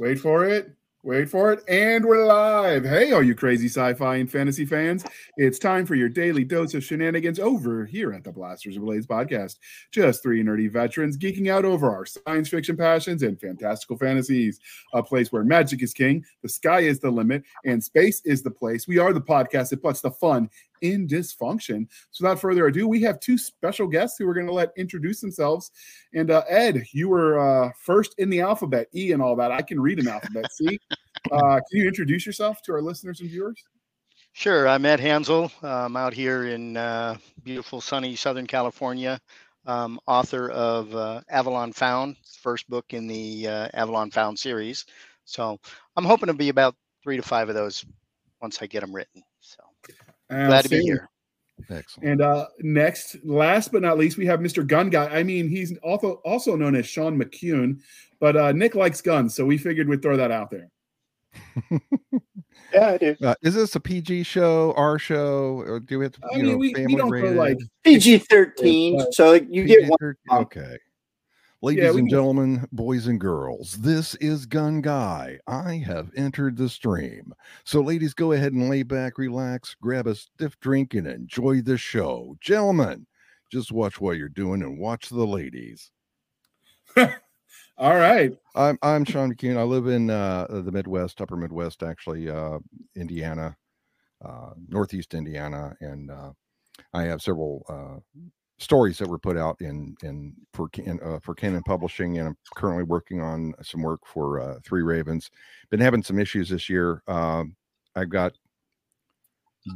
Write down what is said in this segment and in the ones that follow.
Wait for it. Wait for it. And we're live. Hey, all you crazy sci fi and fantasy fans. It's time for your daily dose of shenanigans over here at the Blasters and Blades podcast. Just three nerdy veterans geeking out over our science fiction passions and fantastical fantasies. A place where magic is king, the sky is the limit, and space is the place. We are the podcast that puts the fun in dysfunction. So, without further ado, we have two special guests who we're going to let introduce themselves. And uh, Ed, you were uh, first in the alphabet, E and all that. I can read an alphabet. C. Uh, can you introduce yourself to our listeners and viewers? Sure. I'm Ed Hanzel. I'm out here in uh, beautiful, sunny Southern California. Um, author of uh, Avalon Found, first book in the uh, Avalon Found series. So I'm hoping to be about three to five of those once I get them written. So glad to be here. Excellent. And uh, next, last but not least, we have Mr. Gun Guy. I mean, he's also also known as Sean McCune, but uh, Nick likes guns, so we figured we'd throw that out there. Yeah, I do. Uh, is this a PG show, our show, or do we have to? I you mean, know, we, we don't go like PG thirteen, Uh, so like, you get one. PG-13? Okay. Ladies we and gentlemen, boys and girls, this is Gun Guy. I have entered the stream. So, ladies, go ahead and lay back, relax, grab a stiff drink, and enjoy the show. Gentlemen, just watch what you're doing and watch the ladies. all right. I'm I'm Sean McCune. I live in uh, the Midwest, Upper Midwest, actually, uh, Indiana, uh, Northeast Indiana, and uh, I have several uh, stories that were put out in in for Can- uh, for Canon Publishing, and I'm currently working on some work for uh, Three Ravens. Been having some issues this year. Um, I've got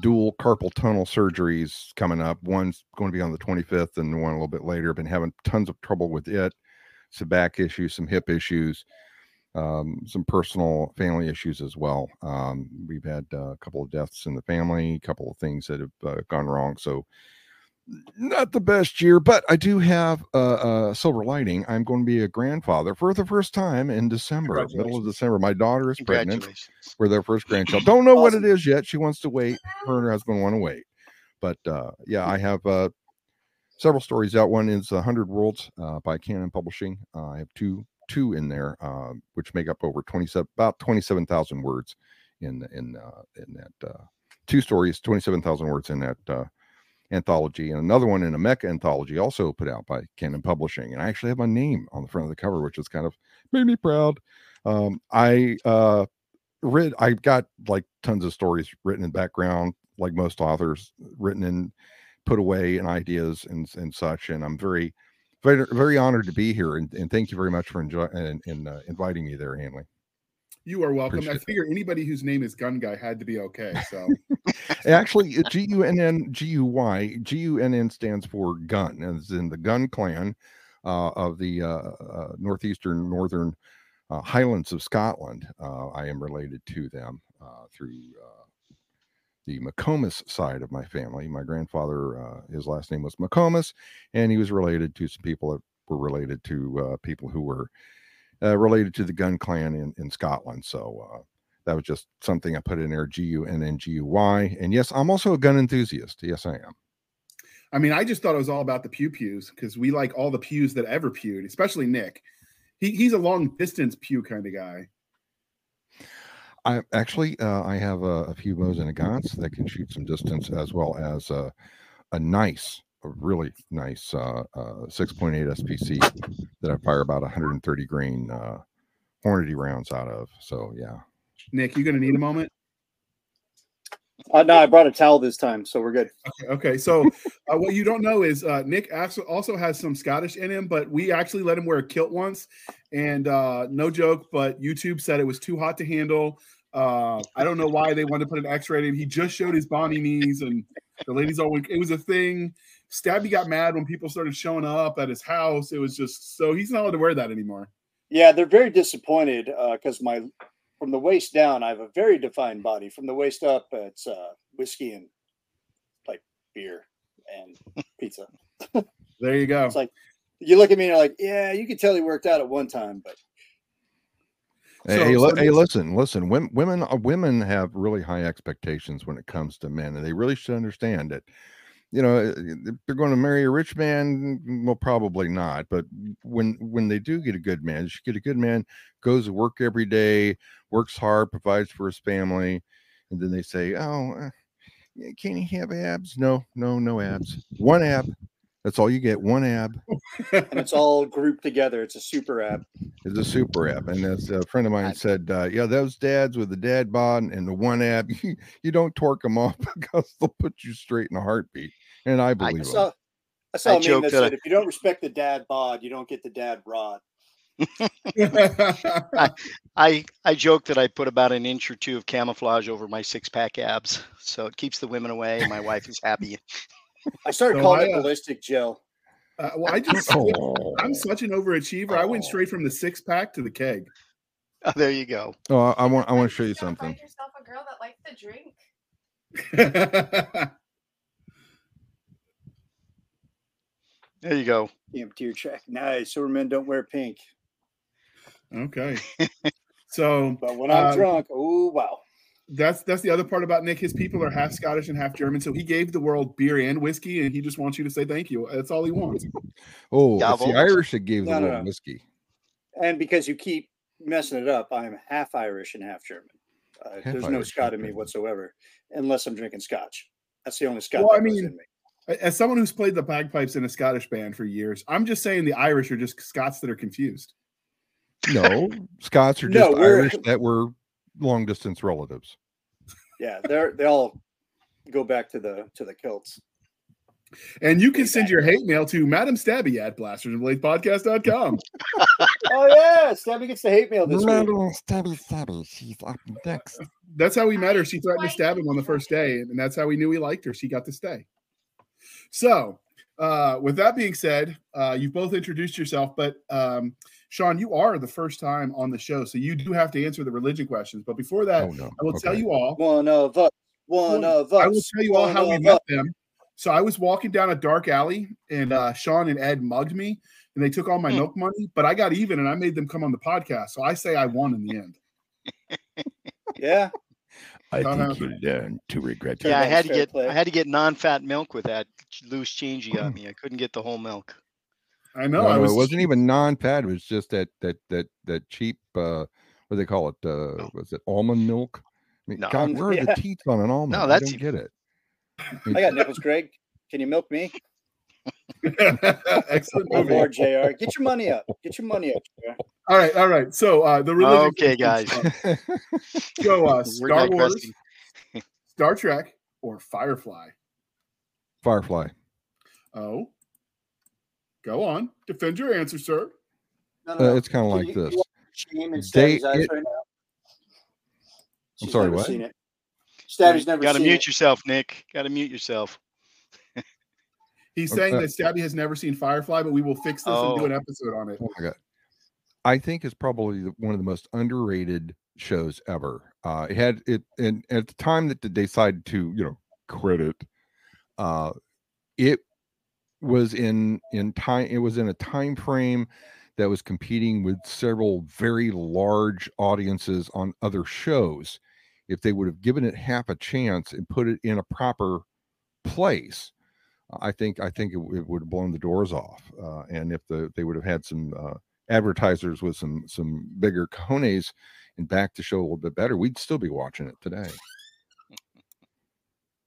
dual carpal tunnel surgeries coming up. One's going to be on the 25th, and one a little bit later. Been having tons of trouble with it some back issues, some hip issues, um, some personal family issues as well. Um, we've had uh, a couple of deaths in the family, a couple of things that have uh, gone wrong. So, not the best year, but I do have a, a silver lining. I'm going to be a grandfather for the first time in December, middle of December. My daughter is pregnant for their first grandchild. Don't know what it is yet. She wants to wait. Her and her husband want to wait. But uh, yeah, I have uh, several stories out. One is "A Hundred Worlds" uh, by Canon Publishing. Uh, I have two two in there, uh, which make up over twenty seven about twenty seven thousand words in in uh, in that uh, two stories, twenty seven thousand words in that uh, anthology, and another one in a mecha anthology, also put out by Canon Publishing. And I actually have my name on the front of the cover, which is kind of made me proud. Um, I uh, read i got like tons of stories written in background like most authors written and put away and ideas and and such and i'm very very very honored to be here and, and thank you very much for enjoy and, and uh, inviting me there Handley You are welcome. I Appreciate it. figure anybody whose name is Gun Guy had to be okay. So actually uh, g-u-n-n g-u-y g-u-n-n stands for gun as in the gun clan uh, of the uh, uh, northeastern northern uh, highlands of scotland uh, i am related to them uh, through uh, the McComas side of my family. My grandfather, uh, his last name was McComas, and he was related to some people that were related to uh, people who were uh, related to the Gun Clan in, in Scotland. So uh, that was just something I put in there G U N N G U Y. And yes, I'm also a gun enthusiast. Yes, I am. I mean, I just thought it was all about the pew pews because we like all the pews that ever pewed, especially Nick. He, he's a long distance pew kind of guy. I actually uh, I have a, a few bows and a Gauss that can shoot some distance as well as uh, a nice, a really nice uh, uh, 6.8 SPC that I fire about 130 grain uh, Hornady rounds out of. So yeah, Nick, you gonna need a moment? Uh, no, I brought a towel this time, so we're good. Okay, okay. So uh, what you don't know is uh, Nick also also has some Scottish in him, but we actually let him wear a kilt once, and uh, no joke, but YouTube said it was too hot to handle. Uh, I don't know why they wanted to put an X rated. He just showed his Bonnie knees, and the ladies all went. It was a thing. Stabby got mad when people started showing up at his house. It was just so he's not allowed to wear that anymore. Yeah, they're very disappointed Uh, because my from the waist down, I have a very defined body. From the waist up, it's uh, whiskey and like beer and pizza. There you go. It's like you look at me and you're like, yeah, you can tell he worked out at one time, but Hey, So- hey, so hey, listen, listen. Women, women, uh, women have really high expectations when it comes to men, and they really should understand that. You know, if they're going to marry a rich man, well, probably not. But when when they do get a good man, you get a good man, goes to work every day, works hard, provides for his family, and then they say, "Oh, uh, can he have abs?" No, no, no abs. One ab. That's all you get. One ab. and it's all grouped together. It's a super app. It's a super ab. And as a friend of mine said, uh, yeah, those dads with the dad bod and the one ab, you, you don't torque them off because they'll put you straight in a heartbeat. And I believe I it. saw, I saw I a meme that that said, I- if you don't respect the dad bod, you don't get the dad rod. I I joke that I put about an inch or two of camouflage over my six pack abs, so it keeps the women away. My wife is happy. I started So calling I, it uh, ballistic gel. Uh, well, I just Oh. I'm such an overachiever. I went Oh. straight from the six pack to the keg. Oh, there you go. Oh, I, I want I want to show you something. Find yourself a girl that likes to drink. There you go. Empty your track. Nice. Sewer men don't wear pink. okay. So But when I'm Um, drunk, oh wow. that's that's the other part about Nick. His people are half Scottish and half German. So he gave the world beer and whiskey, and he just wants you to say thank you. That's all he wants. Oh, it's the Irish that gave the No, no, world no. whiskey. And because you keep messing it up, I'm half Irish and half German. Uh, Half there's no Irish, Scot half in me whatsoever, unless I'm drinking Scotch. That's the only Scotch Well, I that goes mean, in me. As someone who's played the bagpipes in a Scottish band for years, I'm just saying the Irish are just Scots that are confused. No, Scots are just we're- Irish that were long distance relatives. Yeah, they're they all go back to the to the kilts. And you can send your hate mail to Madam Stabby at blastersandbladepodcast.com. Oh yeah, Stabby gets the hate mail this week. stabby stabby. She's up next. That's how we met her. She threatened to stab him on the first day, and that's how we knew we liked her. She got to stay. So, uh, with that being said, uh, you've both introduced yourself, but um, Sean, you are the first time on the show, so you do have to answer the religion questions. But before that, Oh no. I will tell you all. One of us. One Well, of us. I will tell you all how we met us. them. So I was walking down a dark alley, and uh, Sean and Ed mugged me, and they took all my Hmm. milk money. But I got even, and I made them come on the podcast. So I say I won in the end. Yeah, I Uh-huh. think you learn to regret yeah, I down had to fair get play. I had to get non-fat milk with that loose change you got me. I couldn't get the whole milk. I know. No, I was. it wasn't even non-fat. It was just that that that that cheap. uh What do they call it? Uh No. Was it almond milk? I mean, No. God, where are Yeah. the teeth on an almond? No, that's don't get it. I got nipples, Greg. Can you milk me? Excellent movie. Lord, Jr. Get your money up. Get your money up. JR. All right, all right. So uh, the religion. Okay, guys. So uh, Star Wars. Star Trek, or Firefly. Firefly. Oh, go on. Defend your answer, sir. No, Uh, it's kind of like you- you this. want Shame They- eyes it- right now. I'm sorry, never what? Seen it. Stabby's never Got to seen mute it. yourself, Nick. Got to mute yourself. He's Okay. saying that Stabby has never seen Firefly, but we will fix this and do Oh. an episode on it. Oh my god. I think it's probably one of the most underrated shows ever. Uh, it had it, and at the time that they decided to, you know, credit, uh, it was in in time. It was in a time frame that was competing with several very large audiences on other shows. If they would have given it half a chance and put it in a proper place, I think I think it, it would have blown the doors off. Uh, and if the they would have had some uh, advertisers with some some bigger cojones and back to show a little bit better, we'd still be watching it today.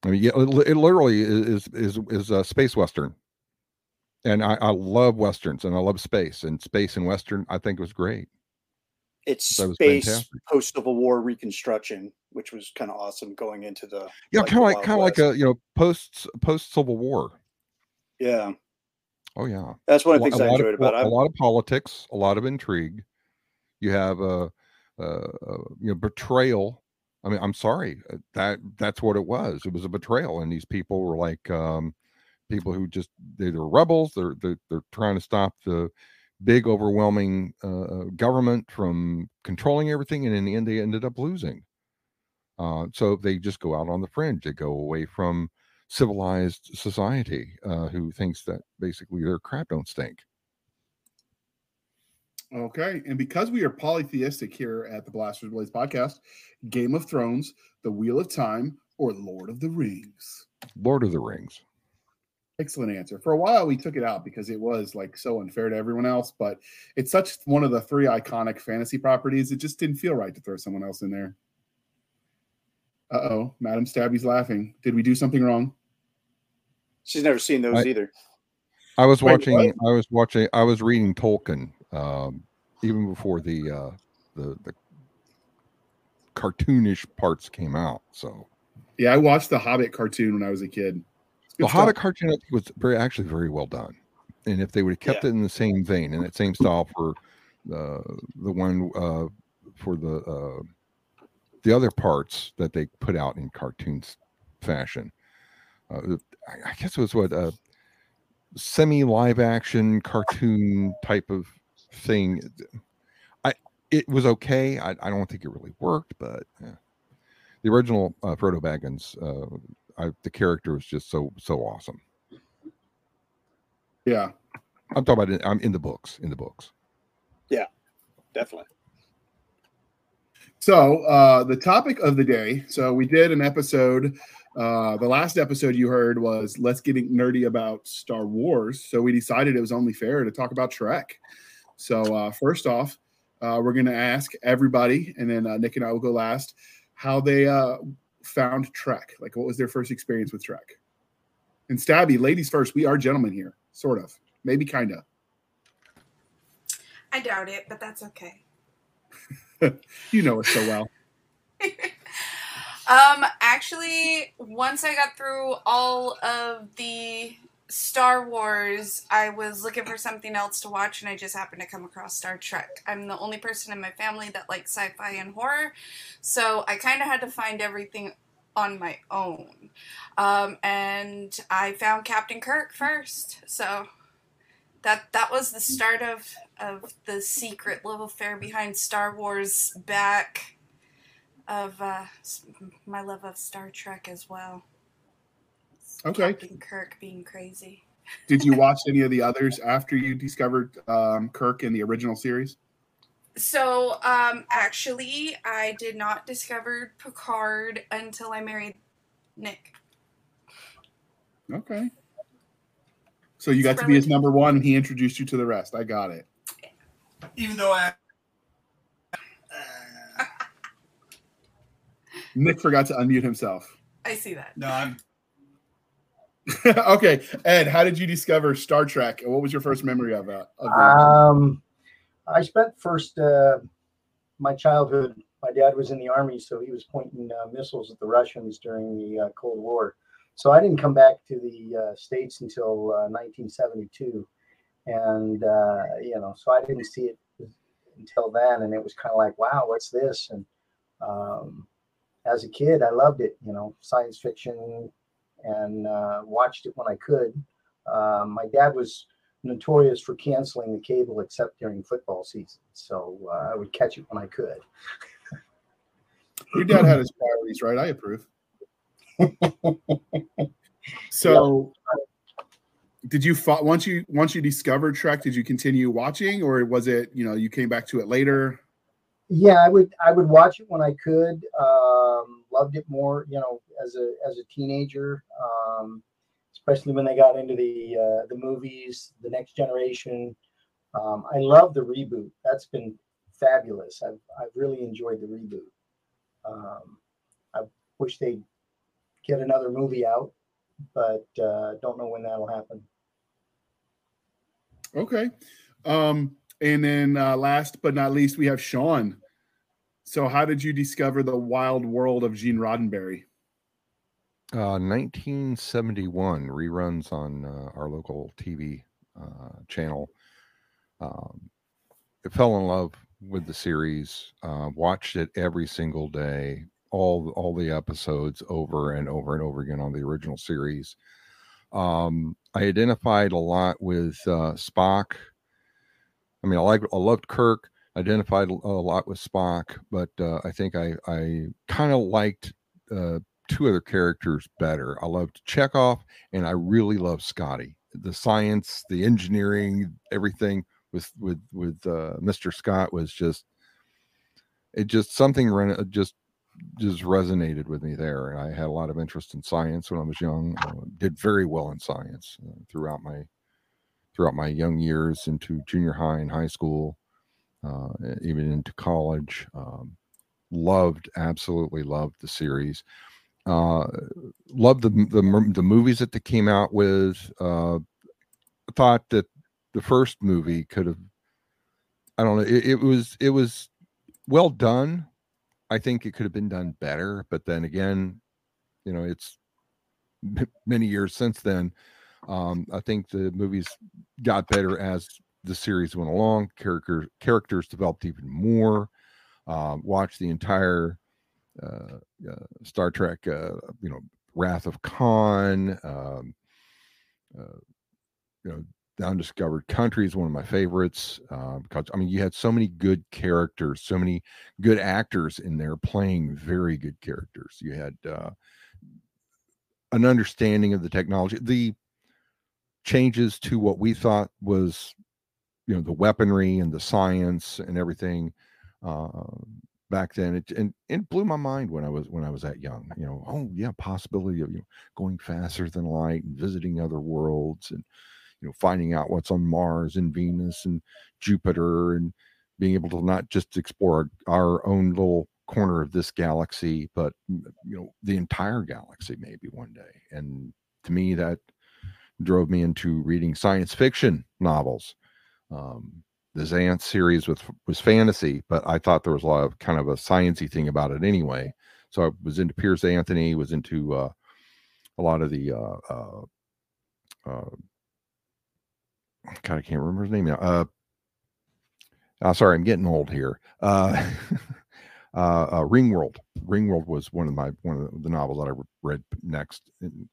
I mean, yeah, it, it literally is is is a space western, and I, I love westerns and I love space and space and western. I think was great. It's That space post Civil War reconstruction, which was kind of awesome going into the Yeah, Like kind of like kind of like a you know post post Civil War. yeah. Oh yeah. That's one of a the things a I enjoyed of, about a lot of politics, a lot of intrigue. You have a, uh uh you know betrayal. I mean, I'm sorry uh, that that's what it was. It was a betrayal, and these people were like um, people who just they're, they're rebels. They're, they're they're trying to stop the big, overwhelming uh, uh, government from controlling everything, and in the end, they ended up losing. Uh, so they just go out on the fringe. They go away from civilized society, uh, who thinks that basically their crap don't stink. Okay. And because we are polytheistic here at the Blasters Blades podcast, Game of Thrones, The Wheel of Time, or Lord of the Rings. Lord of the Rings. Excellent answer. For a while, we took it out because it was like so unfair to everyone else, but it's such one of the three iconic fantasy properties. It just didn't feel right to throw someone else in there. Uh oh, Madam Stabby's laughing. Did we do something wrong? She's never seen those I- either. I was Wait, watching. what? I was watching. I was reading Tolkien um, even before the uh, the the cartoonish parts came out. So Yeah, I watched the Hobbit cartoon when I was a kid. It's good the stuff. Hobbit cartoon was very actually very well done. And if they would have kept it in the same vein and that same style for uh, the one uh, for the uh, the other parts that they put out in cartoons fashion, uh, I, guess it was what a semi live action cartoon type of thing. I it was okay. I, I don't think it really worked, but yeah. the original uh, Frodo Baggins, uh, I, the character was just so so awesome. Yeah. I'm talking about. I'm in the books. In the books. Yeah, definitely. So uh, the topic of the day. So we did an episode. Uh, the last episode you heard was let's get nerdy about Star Wars. So we decided it was only fair to talk about Trek. So uh, first off, uh, we're going to ask everybody, and then uh, Nick and I will go last, how they uh, found Trek. Like, what was their first experience with Trek? And Stabby, ladies first. We are gentlemen here, sort of, maybe kind of. I doubt it, but that's okay. You know us so well. Um, actually, once I got through all of the Star Wars, I was looking for something else to watch, and I just happened to come across Star Trek. I'm the only person in my family that likes sci-fi and horror, so I kind of had to find everything on my own. Um, and I found Captain Kirk first, so that that was the start of of the secret love affair behind Star Wars back of uh, my love of Star Trek as well. Okay. Captain Kirk being crazy. Did you watch any of the others after you discovered um, Kirk in the original series? So, um, actually, I did not discover Picard until I married Nick. Okay. So you got to be his number one, and he introduced you to the rest. I got it. Even though I Nick forgot to unmute himself. I see that. no, I'm okay, Ed, how did you discover Star Trek? and What was your first memory of that? Of that? Um, I spent first uh, my childhood. My dad was in the army, so he was pointing uh, missiles at the Russians during the uh, Cold War. So I didn't come back to the uh, states until uh, 1972, and uh, you know, so I didn't see it until then. And it was kind of like, wow, what's this? And um, as a kid, I loved it. You know, science fiction, and uh, watched it when I could. Um, my dad was notorious for canceling the cable except during football season. So uh, I would catch it when I could. Your dad had his priorities, right? I approve. so, did you fo- once you once you discovered Trek? Did you continue watching, or was it you know you came back to it later? Yeah, I would I would watch it when I could. Um, loved it more, you know, as a as a teenager, um, especially when they got into the uh, the movies, the Next Generation. Um, I love the reboot. That's been fabulous. I've I've really enjoyed the reboot. Um, I wish they'd get another movie out, but uh, don't know when that'll happen. Okay. Um, and then uh, last but not least, we have Sean. So, how did you discover the wild world of Gene Roddenberry? Uh, 1971 reruns on uh, our local TV uh, channel. Um, I fell in love with the series. Uh, watched it every single day, all all the episodes over and over and over again on the original series. Um, I identified a lot with uh, Spock. I mean, I like I loved Kirk. Identified a lot with Spock, but uh, I think I I kind of liked uh, two other characters better. I loved Chekhov, and I really loved Scotty. The science, the engineering, everything with with with uh, Mr. Scott was just it just something just just resonated with me there. And I had a lot of interest in science when I was young. Uh, did very well in science uh, throughout my throughout my young years into junior high and high school, uh, even into college. Um, loved, absolutely loved the series. Uh, loved the, the the movies that they came out with. Uh, thought that the first movie could have. I don't know. It, it was it was well done. I think it could have been done better, but then again, you know, it's many years since then. Um, I think the movies got better as the series went along. Character characters developed even more. Uh, watched the entire uh, uh, Star Trek, uh, you know, Wrath of Khan. Um, uh, you know, Undiscovered Country is one of my favorites uh, because I mean you had so many good characters, so many good actors in there playing very good characters. You had uh, an understanding of the technology, the changes to what we thought was, you know, the weaponry and the science and everything uh, back then. It and it blew my mind when I was when I was that young. You know, oh yeah, possibility of you know going faster than light and visiting other worlds and you know finding out what's on mars and venus and jupiter and being able to not just explore our own little corner of this galaxy but you know the entire galaxy maybe one day and to me that drove me into reading science fiction novels um, the Xanth series was was fantasy, but I thought there was a lot of kind of a sciency thing about it anyway. So I was into Piers Anthony, was into uh, a lot of the uh, uh, uh God, I can't remember his name now. Uh, sorry, I'm getting old here. Uh, uh, uh, Ringworld. Ringworld was one of my one of the novels that I read next, and,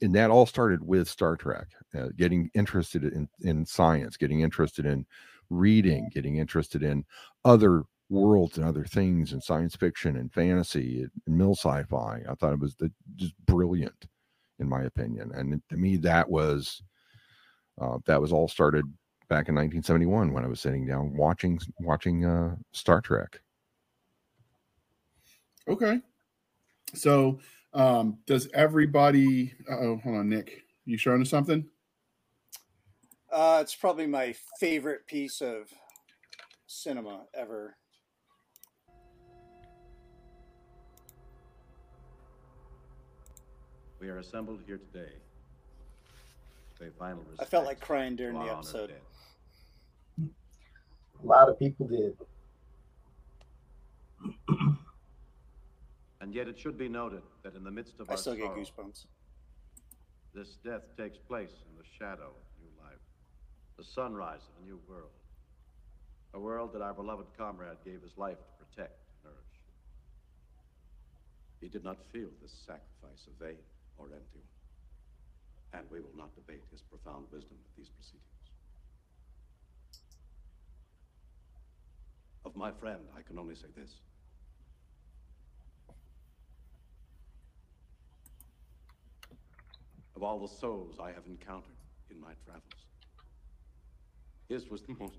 and that all started with Star Trek. Uh, getting interested in in science, getting interested in reading, getting interested in other worlds and other things, and science fiction and fantasy and mill sci-fi. I thought it was the, just brilliant, in my opinion, and to me that was uh, that was all started back in 1971 when I was sitting down watching watching uh, Star Trek. Okay, so um, does everybody? Oh, hold on, Nick. You showing us something? Uh, it's probably my favorite piece of cinema ever. We are assembled here today final I felt like crying during the episode. A lot of people did. and yet it should be noted that in the midst of I our still sorrow, get goosebumps. This death takes place in the shadow of new life, the sunrise of a new world, a world that our beloved comrade gave his life to protect and nourish. He did not feel this sacrifice a vain or empty one and we will not debate his profound wisdom at these proceedings. Of my friend, I can only say this. Of all the souls I have encountered in my travels, his was the most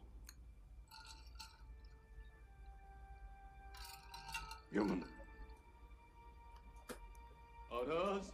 human. Others.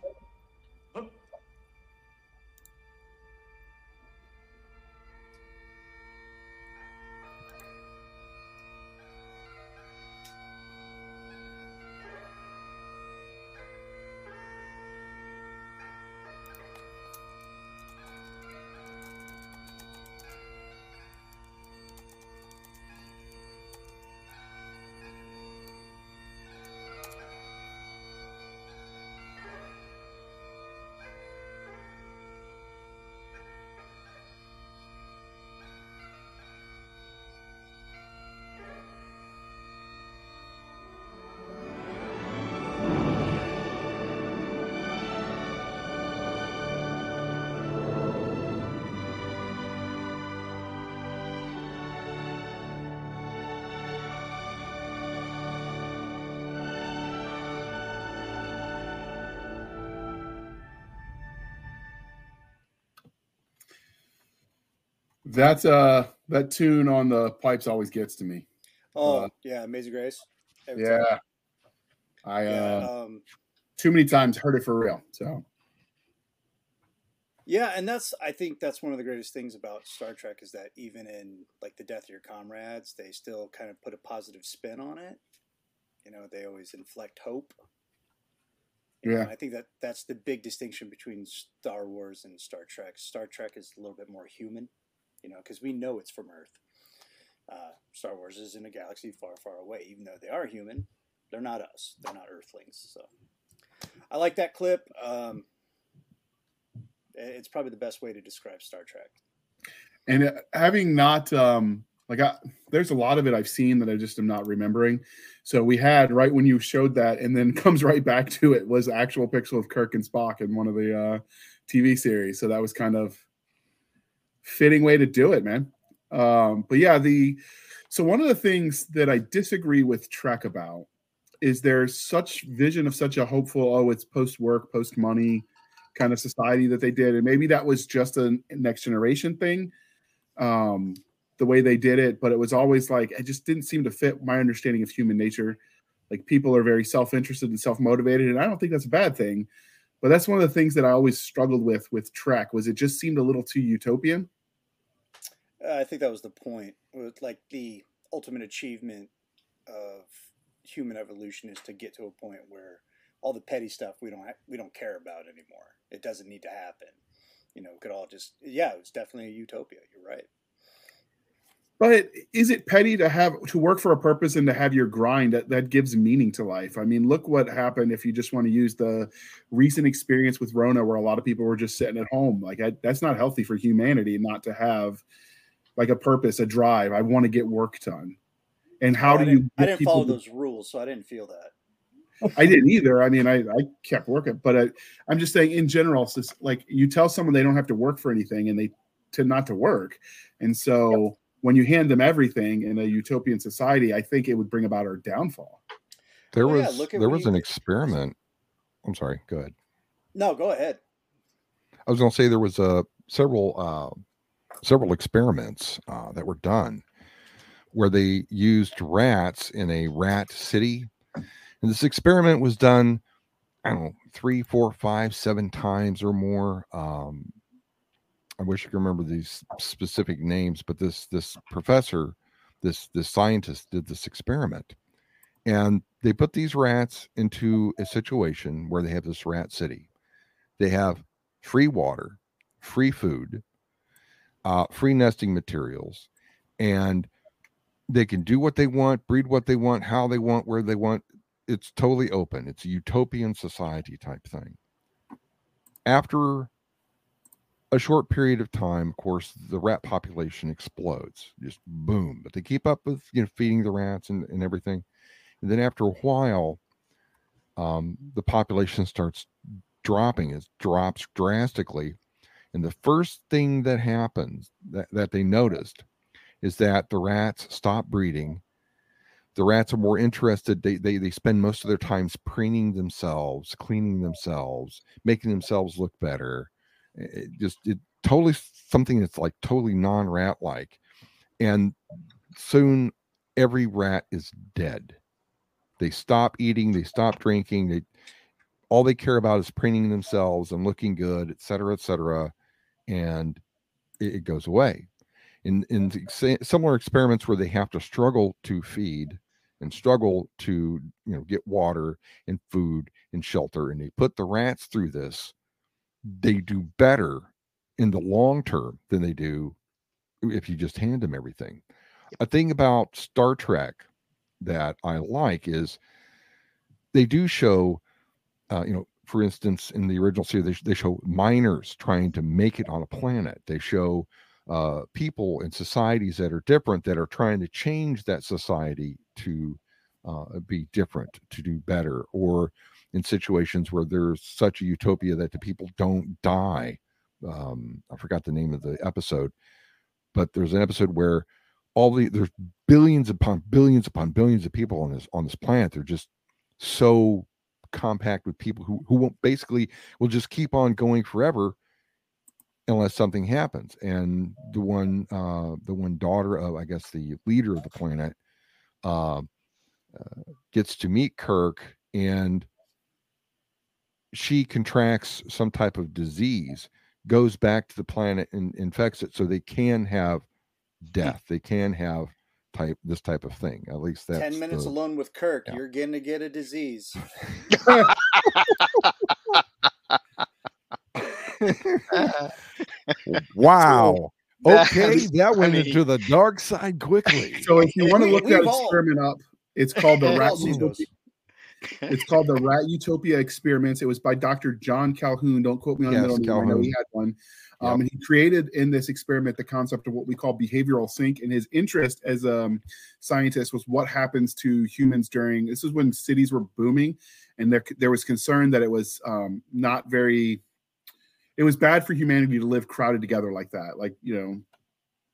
That's uh that tune on the pipes always gets to me. Oh uh, yeah, Amazing Grace. Every yeah. Time. I Yeah, uh, um, too many times heard it for real. So yeah, and that's I think that's one of the greatest things about Star Trek is that even in like the death of your comrades, they still kind of put a positive spin on it. You know, they always inflect hope. Know, Yeah. I think that that's the big distinction between Star Wars and Star Trek. Star Trek is a little bit more human, you know, because we know it's from Earth. Uh, Star Wars is in a galaxy far, far away. Even though they are human, they're not us. They're not Earthlings. So I like that clip. Um, it's probably the best way to describe Star Trek. and uh, having not um like I, there's a lot of it I've seen that I just am not remembering. So we had right when you showed that, and then comes right back to it was actual pixel of Kirk and Spock in one of the uh, TV series. So that was kind of fitting way to do it, man. Um, but yeah, the so one of the things that I disagree with Trek about is there's such vision of such a hopeful, oh, it's post work, post money kind of society that they did, and maybe that was just a next generation thing. Um, the way they did it, but it was always like it just didn't seem to fit my understanding of human nature. Like people are very self-interested and self-motivated, and I don't think that's a bad thing. But that's one of the things that I always struggled with with Trek was it just seemed a little too utopian. I think that was the point. Like the ultimate achievement of human evolution is to get to a point where all the petty stuff we don't ha- we don't care about anymore. It doesn't need to happen. You know, could all just yeah, it's definitely a utopia. You're right. But is it petty to have to work for a purpose and to have your grind that, that gives meaning to life? I mean, look what happened if you just want to use the recent experience with Rona, where a lot of people were just sitting at home. Like I, that's not healthy for humanity not to have like a purpose, a drive. I want to get work done. And how I do you? didn't, I didn't follow to- those rules, so I didn't feel that. I didn't either. I mean, I, I kept working, but I, I'm just saying in general, it's just like you tell someone they don't have to work for anything and they tend not to work. And so when you hand them everything in a utopian society, I think it would bring about our downfall. There Well, was look at there was an did. experiment. I'm sorry. Go ahead. No, go ahead. I was going to say there was a several uh, several experiments uh, that were done where they used rats in a rat city, and this experiment was done. I don't know three, four, five, seven times or more. Um, I wish I could remember these specific names, but this this professor, this this scientist did this experiment, and they put these rats into a situation where they have this rat city. They have free water, free food, uh, free nesting materials, and they can do what they want, breed what they want, how they want, where they want. It's totally open. It's a utopian society type thing. After a short period of time, of course, the rat population explodes, just boom. But they keep up with you know feeding the rats and, and everything, and then after a while, um, the population starts dropping. It drops drastically, and the first thing that happens that, that they noticed is that the rats stop breeding. The rats are more interested. They, they they spend most of their time preening themselves, cleaning themselves, making themselves look better. It just it totally something that's like totally non-rat like, and soon every rat is dead. They stop eating. They stop drinking. They all they care about is preening themselves and looking good, et cetera, et cetera, and it, it goes away. In in similar experiments where they have to struggle to feed and struggle to you know get water and food and shelter, and they put the rats through this, they do better in the long term than they do if you just hand them everything. A thing about Star Trek that I like is they do show, uh, you know, for instance, in the original series, they, they show miners trying to make it on a planet. They show uh, people and societies that are different that are trying to change that society to uh, be different, to do better, or in situations where there's such a utopia that the people don't die. Um, I forgot the name of the episode, but there's an episode where all the there's billions upon billions upon billions of people on this on this planet. They're just so compact with people who who won't basically will just keep on going forever unless something happens. And the one uh the one daughter of I guess the leader of the planet uh, uh gets to meet Kirk and she contracts some type of disease, goes back to the planet and infects it, so they can have death. They can have type this type of thing. At least that's Ten minutes the- alone with Kirk, yeah. you're going to get a disease. Wow. Okay, that went mean- into the dark side quickly. So if you want to We- look that we've all- experiment up, it's called the Rat Utopia. It's called the Rat Utopia Experiments. It was by Dr. John Calhoun. Don't quote me on Yes, the middle name. I know Calhoun. he had one. Um, and he created in this experiment the concept of what we call behavioral sink. And his interest as a um, scientist was what happens to humans during this is when cities were booming, and there there was concern that it was um, not very. It was bad for humanity to live crowded together like that, like you know,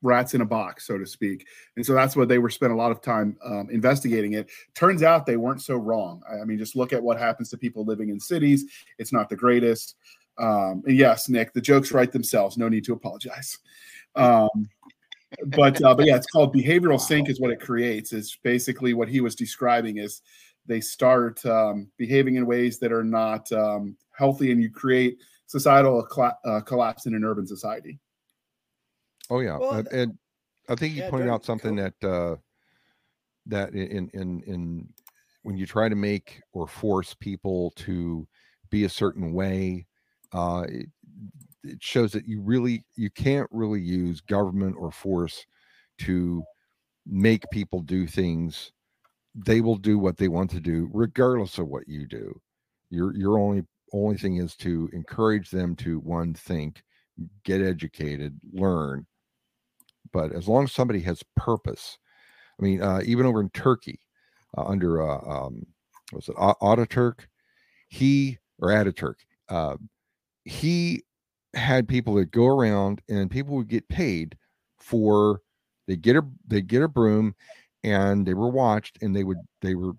rats in a box, so to speak. And so that's what they were spent a lot of time um, investigating it. Turns out they weren't so wrong. I, I mean, just look at what happens to people living in cities. It's not the greatest. Um, and yes, Nick, the jokes write themselves. No need to apologize. Um, but uh, but yeah, it's called behavioral sink. Is what it creates. Is basically what he was describing. Is they start um, behaving in ways that are not um, healthy, and you create societal cla- uh, collapse in an urban society. Oh yeah, Well, and, and I think you yeah, pointed out something go. that uh, that in in in when you try to make or force people to be a certain way, uh, it, it shows that you really you can't really use government or force to make people do things. They will do what they want to do, regardless of what you do. Your your only only thing is to encourage them to one think, get educated, learn, but as long as somebody has purpose i mean uh, even over in turkey uh, under uh, um was it ataturk he or ataturk uh, he had people that go around and people would get paid for they get a they get a broom and they were watched and they would they were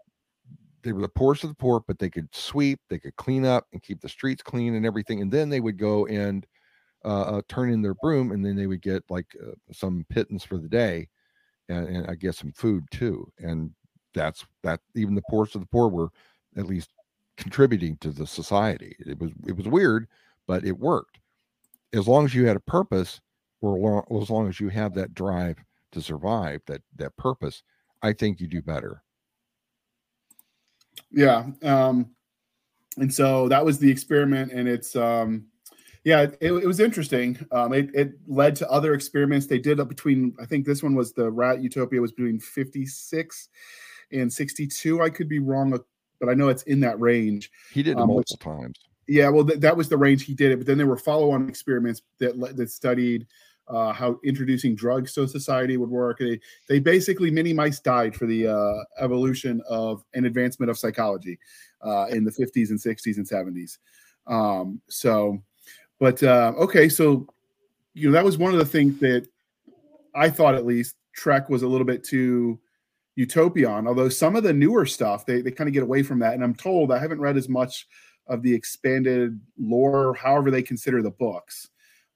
they were the poorest of the poor but they could sweep they could clean up and keep the streets clean and everything and then they would go and uh, uh, turn in their broom, and then they would get like uh, some pittance for the day, and, and I guess some food too. And that's that. Even the poorest of the poor were at least contributing to the society. It was it was weird, but it worked. As long as you had a purpose, or as long as you have that drive to survive, that that purpose, I think you do better. Yeah. Um, and so that was the experiment, and it's um, yeah, it, it was interesting. Um, it, it led to other experiments they did up between. I think this one was the Rat Utopia was between fifty six and sixty two. I could be wrong, but I know it's in that range. He did it Um, which- multiple times. Yeah, well, th- that was the range he did it. But then there were follow-on experiments that le- that studied uh, how introducing drugs to society would work. They, they basically many mice died for the uh, evolution of an advancement of psychology uh, in the 50s and 60s and 70s. Um, so, but uh, okay, so you know that was one of the things that I thought at least Trek was a little bit too utopian. Although some of the newer stuff they they kind of get away from that, and I'm told I haven't read as much of the expanded lore, however they consider the books,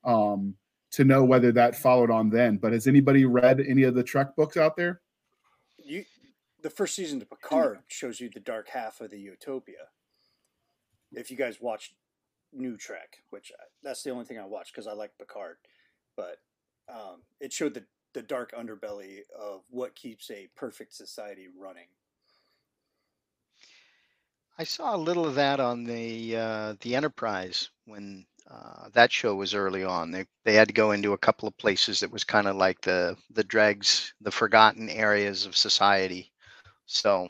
um, to know whether that followed on then. But has anybody read any of the Trek books out there? You, the first season of Picard shows you the dark half of the Utopia. If you guys watched New Trek, which I, that's the only thing I watched because I like Picard, but um, it showed the the dark underbelly of what keeps a perfect society running. I saw a little of that on the uh, the Enterprise when uh, that show was early on. They they had to go into a couple of places that was kind of like the the dregs, the forgotten areas of society. So,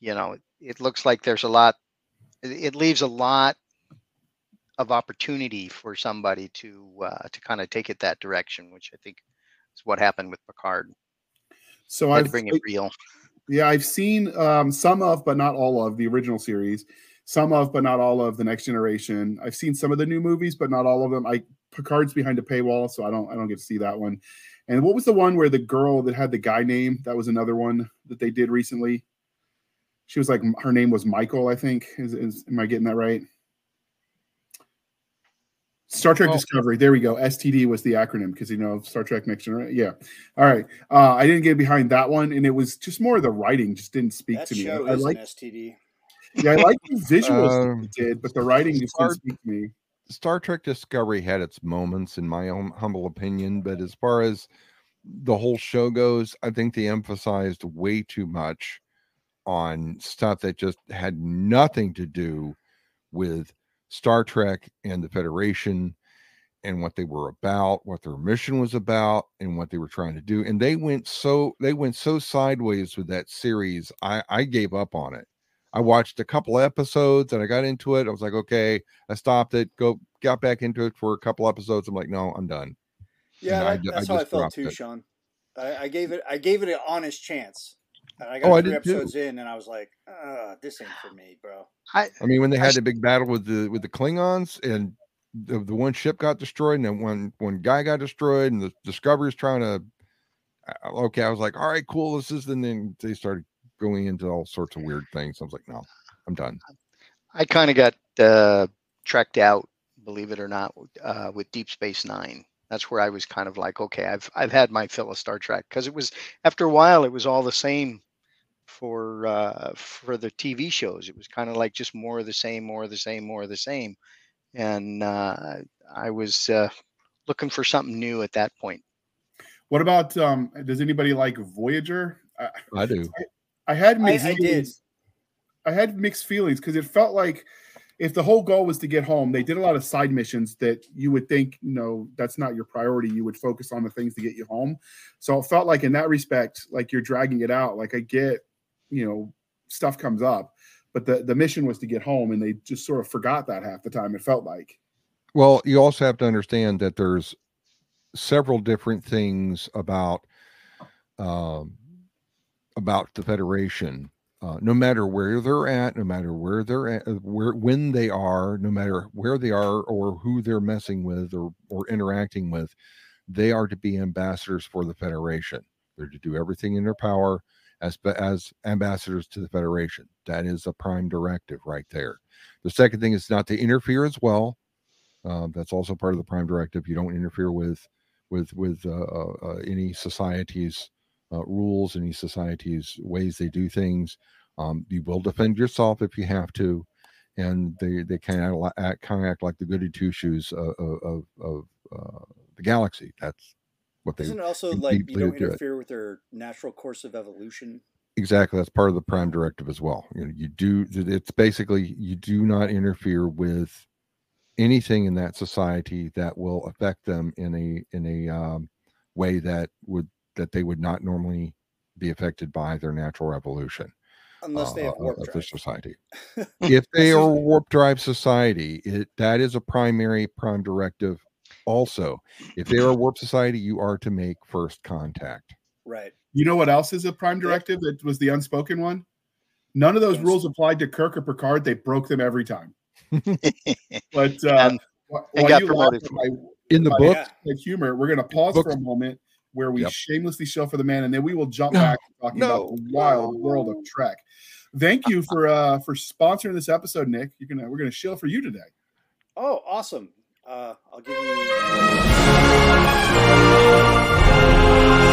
you know, it, it looks like there's a lot. It, it leaves a lot of opportunity for somebody to uh, to kind of take it that direction, which I think is what happened with Picard. So I've bring it real. Yeah, I've seen um, some of, but not all of the original series. Some of, but not all of the Next Generation. I've seen some of the new movies, but not all of them. I Picard's behind a paywall, so I don't I don't get to see that one. And what was the one where the girl that had the guy name? That was another one that they did recently. She was like her name was Michael, I think. Is, is am I getting that right? Star Trek Oh. Discovery. There we go. STD was the acronym because you know Star Trek Next Generation. Yeah. All right. Uh, I didn't get behind that one, and it was just more of the writing just didn't speak That to me. show I like an STD. Yeah, I like the visuals that Um, it did, but the writing just Star- didn't speak to me. Star Trek Discovery had its moments, in my own humble opinion, but as far as the whole show goes, I think they emphasized way too much on stuff that just had nothing to do with Star Trek and the Federation and what they were about, what their mission was about, and what they were trying to do. And they went so they went so sideways with that series. I I gave up on it. I watched a couple episodes and I got into it. I was like, okay, I stopped it, go got back into it for a couple episodes. I'm like, no, I'm done. Yeah, I that, I that's how I felt too, it. Sean. I, I gave it I gave it an honest chance. And I got Oh, I three did too. episodes in, and I was like, uh, "This ain't for me, bro." I I mean, when they I had s- the big battle with the with the Klingons and the, the one ship got destroyed and then one one guy got destroyed and the Discovery's trying to uh, okay, I was like, all right, cool, this is and then they started going into all sorts of weird things. I was like, no, I'm done. I kind of got uh, trekked out, believe it or not, uh, with Deep Space Nine. That's where I was kind of like, okay, I've I've had my fill of Star Trek because it was after a while it was all the same for uh, for the TV shows. It was kind of like just more of the same, more of the same, more of the same, and uh, I was uh, looking for something new at that point. What about um does anybody like Voyager? I, I do. I had mixed I did. I had mixed feelings because it felt like if the whole goal was to get home, they did a lot of side missions that you would think, you know, that's not your priority. You would focus on the things to get you home. So it felt like in that respect, like you're dragging it out. Like I get, you know, stuff comes up, but the the mission was to get home, and they just sort of forgot that half the time. It felt like. Well, you also have to understand that there's several different things about um, about the Federation. Uh, no matter where they're at, no matter where they're at, uh, where when they are, no matter where they are or who they're messing with or or interacting with, they are to be ambassadors for the Federation. They're to do everything in their power as as ambassadors to the Federation. That is a prime directive right there. The second thing is not to interfere as well. Um, that's also part of the prime directive. You don't interfere with with with uh, uh, uh, any society's uh, rules, any society's ways they do things. Um, you will defend yourself if you have to, and they they kind of act kind of act like the goody two shoes of of, of uh, the galaxy. That's what they Isn't also like you don't it. interfere with their natural course of evolution? exactly that's part of the prime directive as well you know you do it's basically you do not interfere with anything in that society that will affect them in a in a um, way that would that they would not normally be affected by their natural evolution Unless they uh, have warp of the drive. society if they are just- warp drive society it that is a primary prime directive also if they are a warp society you are to make first contact Right. You know what else is a prime directive that was the unspoken one? None of those Yes. rules applied to Kirk or Picard. They broke them every time. But uh, And- wh- while you laugh at my in the my book Yeah. like humor, we're going to pause Books- for a moment where we Yep. shamelessly shill for the man, and then we will jump back to talking about the wild no. world of Trek. Thank you for uh for sponsoring this episode, Nick. You're gonna we're gonna shill for you today. Oh, awesome. Uh, I'll give you.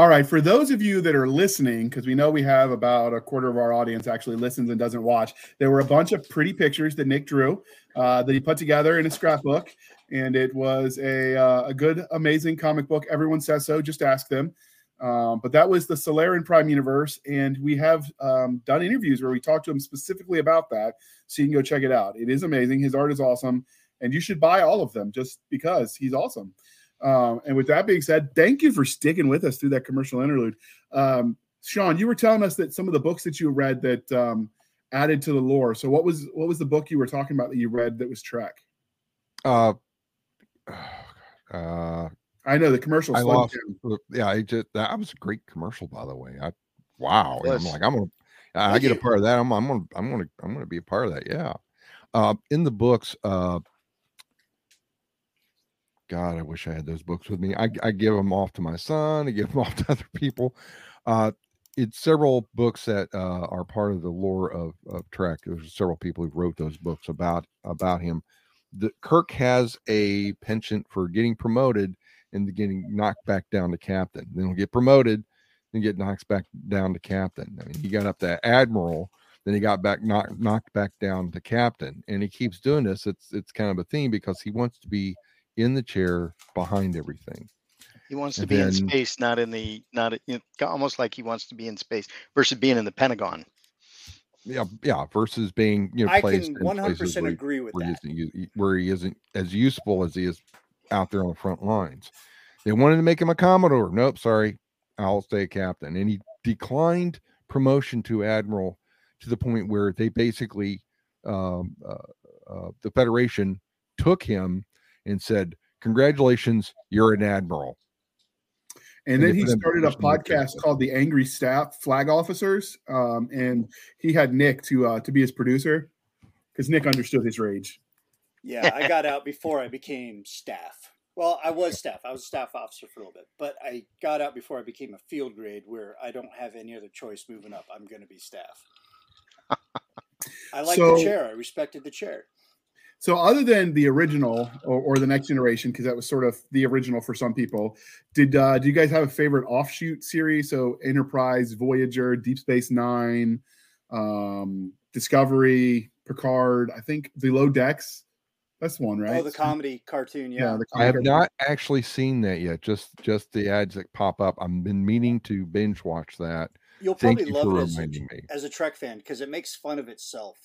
All right, for those of you that are listening, because we know we have about a quarter of our audience actually listens and doesn't watch, there were a bunch of pretty pictures that Nick drew uh, that he put together in a scrapbook, and it was a uh, a good, amazing comic book. Everyone says so. Just ask them. Um, but that was the Solarin Prime universe, and we have um, done interviews where we talked to him specifically about that. So you can go check it out. It is amazing. His art is awesome, and you should buy all of them just because he's awesome. Um, and with that being said, thank you for sticking with us through that commercial interlude. Um, Sean, you were telling us that some of the books that you read that um, added to the lore. So what was what was the book you were talking about that you read that was Trek? Uh, uh, I know the commercial. I slowed lost. down. Yeah, I just that was a great commercial, by the way. I wow. and I'm like, I'm gonna, I Thank get a part of that. I'm, I'm gonna, I'm gonna, I'm gonna be a part of that. Yeah. Uh, in the books, uh, God, I wish I had those books with me. I, I give them off to my son. I give them off to other people. Uh, it's several books that uh, are part of the lore of, of Trek. There's several people who wrote those books about about him. The Kirk has a penchant for getting promoted and getting knocked back down to captain. Then he'll get promoted, and get knocked back down to captain. I mean, he got up to admiral, then he got back knocked knocked back down to captain, and he keeps doing this. It's it's kind of a theme because he wants to be in the chair behind everything. He wants to And be in space, not in the not in, almost like he wants to be in space versus being in the Pentagon. Yeah, yeah. Versus being you know I placed can in places 100% where, agree with where he that. isn't where he isn't as useful as he is out there on the front lines. They wanted to make him a commodore. Nope, sorry, I'll stay a captain. And he declined promotion to admiral to the point where they basically um, uh, uh, the Federation took him and said, "Congratulations, you're an admiral." And And then he put him in started a podcast called the Angry Staff Flag Officers, um, and he had Nick to uh, to be his producer because Nick understood his rage. Yeah, I got out before I became staff. Well, I was staff. I was a staff officer for a little bit, but I got out before I became a field grade where I don't have any other choice moving up. I'm going to be staff. I like So- the chair. I respected the chair. So, other than the original or, or the next generation, because that was sort of the original for some people, did uh, do you guys have a favorite offshoot series? So, Enterprise, Voyager, Deep Space Nine, um, Discovery, Picard. I think the Lower Decks. That's one, right? Oh, the comedy cartoon. Yeah. Yeah, the I have comedy- not actually seen that yet. Just just the ads that pop up. I've been meaning to binge watch that. You'll Thank probably you for love it as a, reminding me. as a Trek fan because it makes fun of itself.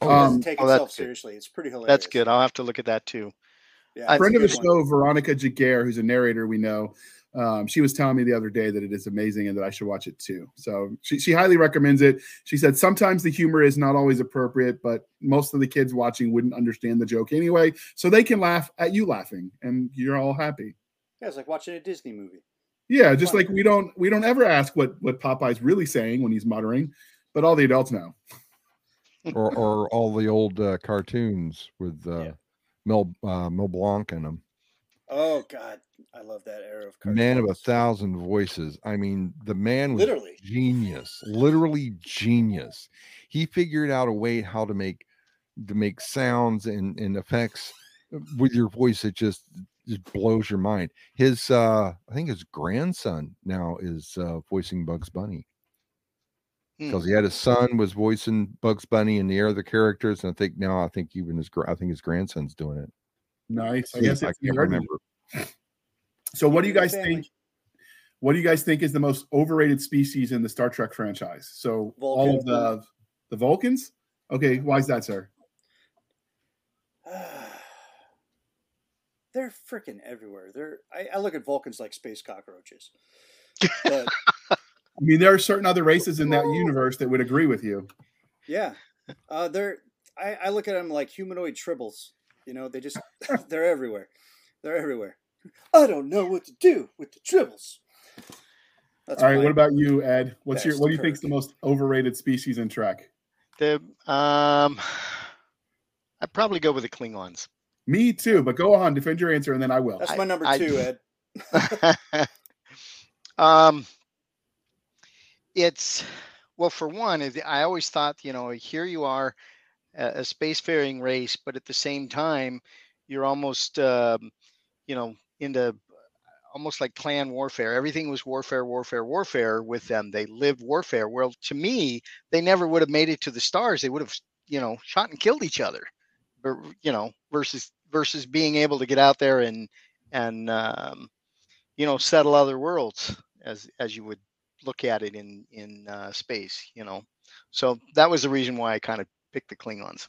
Oh, It doesn't Um, take oh, that's itself good. seriously. It's pretty hilarious. That's good. I'll have to look at that too. Yeah, I- a friend of the good one. show, Veronica Jaguar, who's a narrator we know, um, she was telling me the other day that it is amazing and that I should watch it too. So she, she highly recommends it. She said sometimes the humor is not always appropriate, but most of the kids watching wouldn't understand the joke anyway. So they can laugh at you laughing and you're all happy. Yeah, it's like watching a Disney movie. Yeah, just Fun. like we don't we don't ever ask what what Popeye's really saying when he's muttering, but all the adults know. Or or all the old uh, cartoons with uh, Yeah. Mel uh, Mel Blanc in them. Oh God, I love that era of cartoons. Man of a thousand voices. I mean, the man was Literally. genius, literally genius. He figured out a way how to make to make sounds and, and effects with your voice that just just blows your mind. His uh I think his grandson now is uh voicing Bugs Bunny Hmm. because he had his son was voicing Bugs Bunny and the other characters, and I think now I think even his I think his grandson's doing it. Nice. I I, guess I can't remember. So what do you Keep it in guys family. think? What do you guys think is the most overrated species in the Star Trek franchise? So all of the the Vulcans. Okay, why is that, sir? They're freaking everywhere. They're I, I look at Vulcans like space cockroaches. But I mean, there are certain other races in that universe that would agree with you. yeah, uh, they're I, I look at them like humanoid tribbles. You know, they just they're everywhere. They're everywhere. I don't know what to do with the tribbles. That's All right, what about you, Ed? What's your what do you think is the most overrated species in Trek? The um, I'd probably go with the Klingons. Me too, but go on, defend your answer, and then I will. That's my number I- two, Ed. um, it's well, for one, I always thought, you know, here you are, a, spacefaring race, but at the same time, you're almost, um, you know, into almost like clan warfare. Everything was warfare, warfare, warfare with them. They lived warfare. Well, to me, they never would have made it to the stars. They would have, you know, shot and killed each other. But you know, versus versus being able to get out there and and um, you know settle other worlds as as you would look at it in in uh, space. You know, so that was the reason why I kind of picked the Klingons.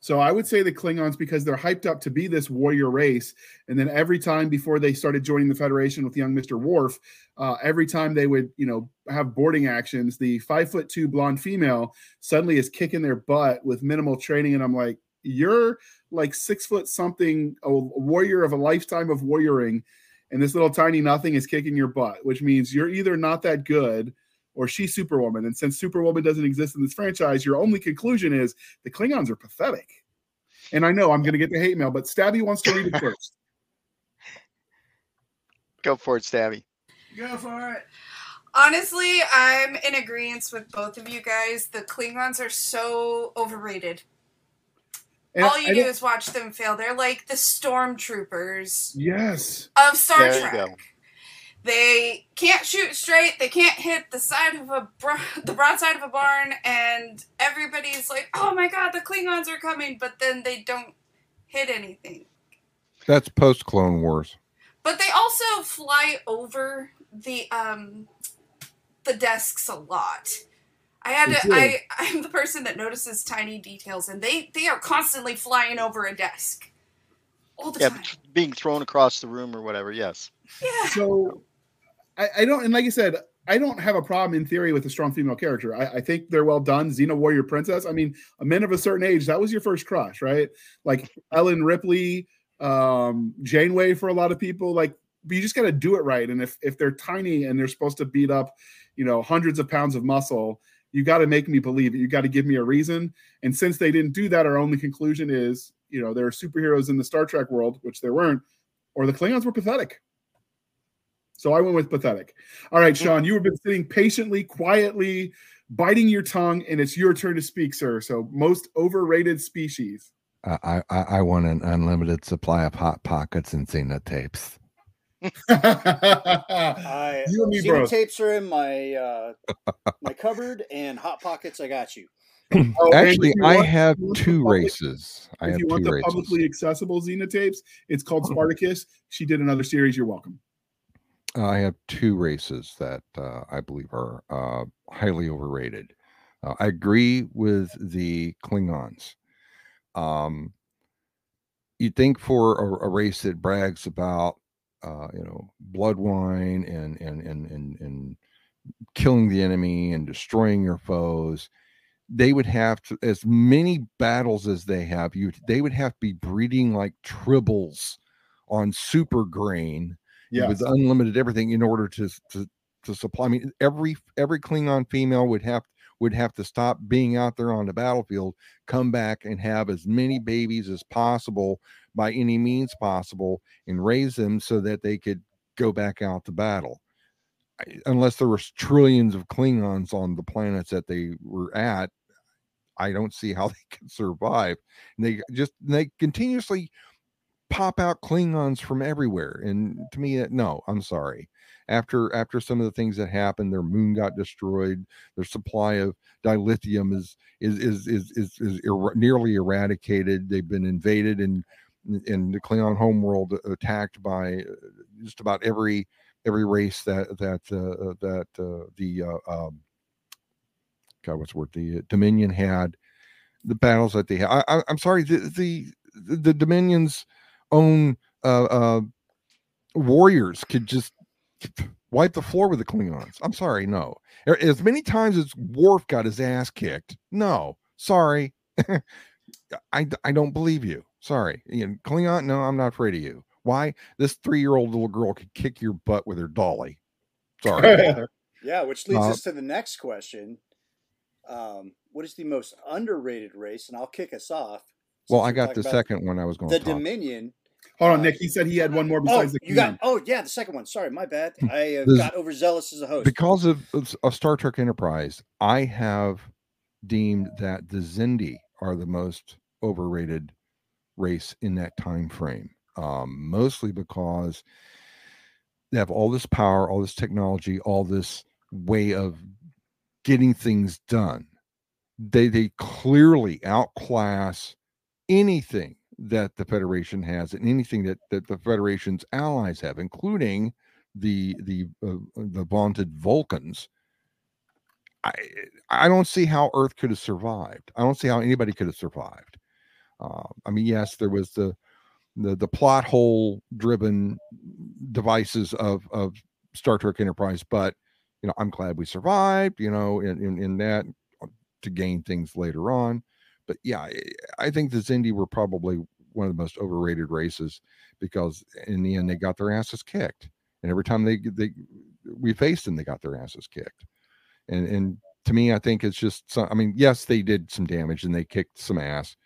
So I would say the Klingons because they're hyped up to be this warrior race, and then every time before they started joining the Federation with young Mister Worf, uh, every time they would you know have boarding actions, the five foot two blonde female suddenly is kicking their butt with minimal training, and I'm like, you're like six foot something, a warrior of a lifetime of warrioring, and this little tiny nothing is kicking your butt, which means you're either not that good or she's Superwoman. And since Superwoman doesn't exist in this franchise, your only conclusion is the Klingons are pathetic. And I know I'm going to get the hate mail, but Stabby wants to read it first. Go for it, Stabby. Go for it. Honestly, I'm in agreement with both of you guys. The Klingons are so overrated. And All you I do is watch them fail. They're like the stormtroopers yes. of Star There you Trek. go. They can't shoot straight. They can't hit the side of a bro- the broadside of a barn, and everybody's like, "Oh my god, the Klingons are coming!" But then they don't hit anything. That's post Clone Wars. But they also fly over the um the desks a lot. I had to. I I'm the person that notices tiny details and they they are constantly flying over a desk. All the Yeah, time. being thrown across the room or whatever. Yes. Yeah. So I, I don't, and like I said, I don't have a problem in theory with a strong female character. I, I think they're well done. Xena Warrior Princess. I mean, a men of a certain age, that was your first crush, right? Like Ellen Ripley, um, Janeway for a lot of people. Like, but you just got to do it right. And if if they're tiny and they're supposed to beat up, you know, hundreds of pounds of muscle, you got to make me believe it. You got to give me a reason. And since they didn't do that, our only conclusion is, you know, there are superheroes in the Star Trek world, which there weren't, or the Klingons were pathetic. So I went with pathetic. All right, Sean, you have been sitting patiently, quietly, biting your tongue, and it's your turn to speak, sir. So most overrated species. I, I I want an unlimited supply of hot pockets and Xena tapes. I You and me Xena both. tapes are in my uh, my cupboard and hot pockets. I got you. Oh, Actually, I want- have you want the two public- races. I if have you want two the races. publicly accessible Xena tapes, it's called Spartacus. She did another series. You're welcome. I have two races that uh, I believe are uh, highly overrated. Uh, I agree with the Klingons. Um, you'd think for a, a race that brags about, uh, you know, blood wine and and and and and killing the enemy and destroying your foes, they would have to as many battles as they have. You they would have to be breeding like tribbles on super grain Yes. with unlimited everything in order to to to supply. I mean, every every Klingon female would have would have to stop being out there on the battlefield, come back and have as many babies as possible by any means possible, and raise them so that they could go back out to battle. Unless there was trillions of Klingons on the planets that they were at, I don't see how they could survive. And they just they continuously pop out Klingons from everywhere. And to me, no, I'm sorry. After after some of the things that happened, their moon got destroyed. Their supply of dilithium is is is is is, is er- nearly eradicated. They've been invaded and in the Klingon homeworld attacked by uh, just about every every race that that uh, that uh, the uh, um, God, what's the word? The Dominion had the battles that they had. I, I, I'm sorry, the the the Dominion's own uh, uh, warriors could just wipe the floor with the Klingons. I'm sorry, no. As many times as Worf got his ass kicked, no, sorry, I I don't believe you. Sorry, you know, Klingon. No, I'm not afraid of you. Why? This three year old little girl could kick your butt with her dolly. Sorry. Yeah, which leads Uh, us to the next question. Um, what is the most underrated race? And I'll kick us off. well, I got the about second one I was going The. Dominion. Hold on, Uh, Nick. He said he had one more Oh, besides the you got. Oh, yeah, the second one. Sorry, my bad. I uh, This- got overzealous as a host. because of, of, of Star Trek Enterprise, I have deemed that the Xindi are the most overrated race in that time frame. Um, mostly because they have all this power, all this technology, all this way of getting things done. They they clearly outclass anything that the Federation has and anything that, that the Federation's allies have, including the the uh, the vaunted Vulcans, I I don't see how Earth could have survived. I don't see how anybody could have survived. Uh, I mean, yes, there was the the the plot hole driven devices of of Star Trek Enterprise, but you know, I'm glad we survived. You know, in in, in that to gain things later on. But yeah, I, think the Xindi were probably one of the most overrated races because in the end they got their asses kicked, and every time they they we faced them, they got their asses kicked, and and to me, I think it's just some, I mean, yes, they did some damage and they kicked some ass,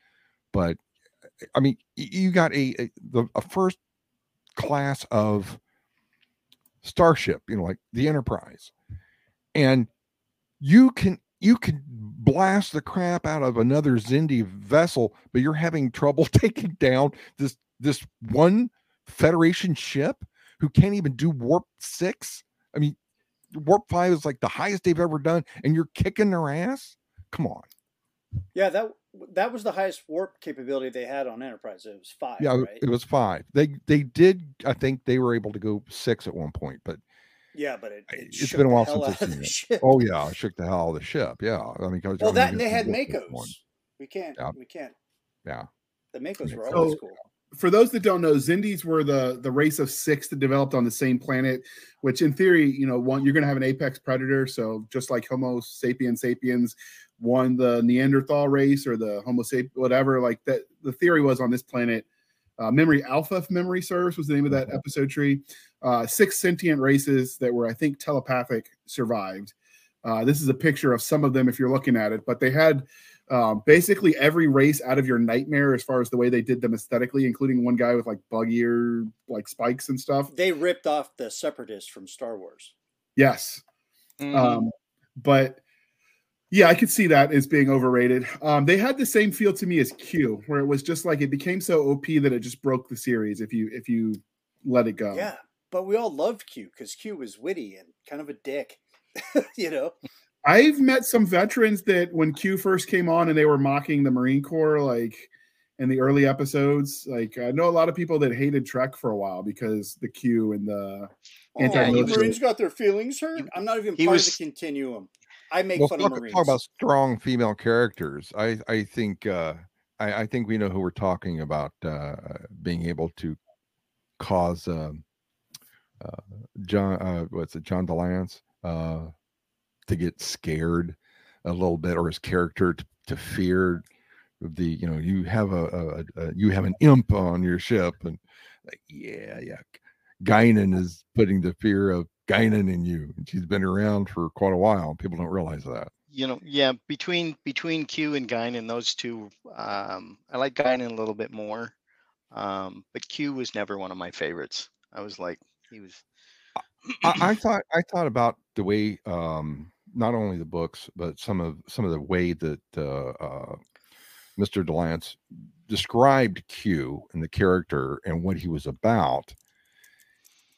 but eh, I mean, you got a a, the, a first class of starship, you know, like the Enterprise, and you can you can blast the crap out of another Xindi vessel, but you're having trouble taking down this this one Federation ship who can't even do warp six. I mean, warp five is like the highest they've ever done, and you're kicking their ass. Come on. Yeah, that that was the highest warp capability they had on Enterprise. It was five. Yeah, right? it was five. They they did. I think they were able to go six at one point, but yeah, but it, it it's shook been a while since out I've of seen the it. ship. Oh yeah, I shook the hell out of the ship. Yeah, I mean, 'cause- I well, mean, that and they had warp fifth MACOs. one. We can't. Yeah. We can't. Yeah, The MACOs were So- always cool. for those that don't know, Xindis were the the race of six that developed on the same planet, which in theory, you know, one you're going to have an apex predator. So just like Homo sapiens sapiens won the Neanderthal race or the Homo sapien, whatever, like that. The theory was on this planet, uh, Memory Alpha, if memory serves, was the name of that episode tree. Uh, six sentient races that were, I think, telepathic survived. Uh, this is a picture of some of them if you're looking at it, but they had um, basically every race out of your nightmare as far as the way they did them aesthetically, including one guy with like bug ear, like spikes and stuff. They ripped off the Separatists from Star Wars. Yes. Mhm. Um, but yeah, I could see that as being overrated. Um, they had the same feel to me as Q, where it was just like it became so OP that it just broke the series if you if you let it go. Yeah, but we all loved Q because Q was witty and kind of a dick. you know, I've met some veterans that when Q first came on and they were mocking the Marine Corps, like in the early episodes, like I know a lot of people that hated Trek for a while because the Q and the oh, the Anti-military. Marines got their feelings hurt. I'm not even he part was- of the continuum. I make well, fun talk, of Marines. talk about strong female characters. I I think uh, I, I think we know who we're talking about uh, being able to cause um, uh, John uh, what's it John de Lancie uh, to get scared a little bit or his character to, to fear the you know you have a, a, a you have an imp on your ship and like yeah yeah Guinan is putting the fear of Guinan in you. And she's been around for quite a while. People don't realize that. you know, yeah, between between Q and Guinan, those two, um, I like Guinan a little bit more. Um, but Q was never one of my favorites. I was like, he was. I, I thought I thought about the way um not only the books but some of some of the way that uh, uh Mr. de Lancie described Q and the character and what he was about.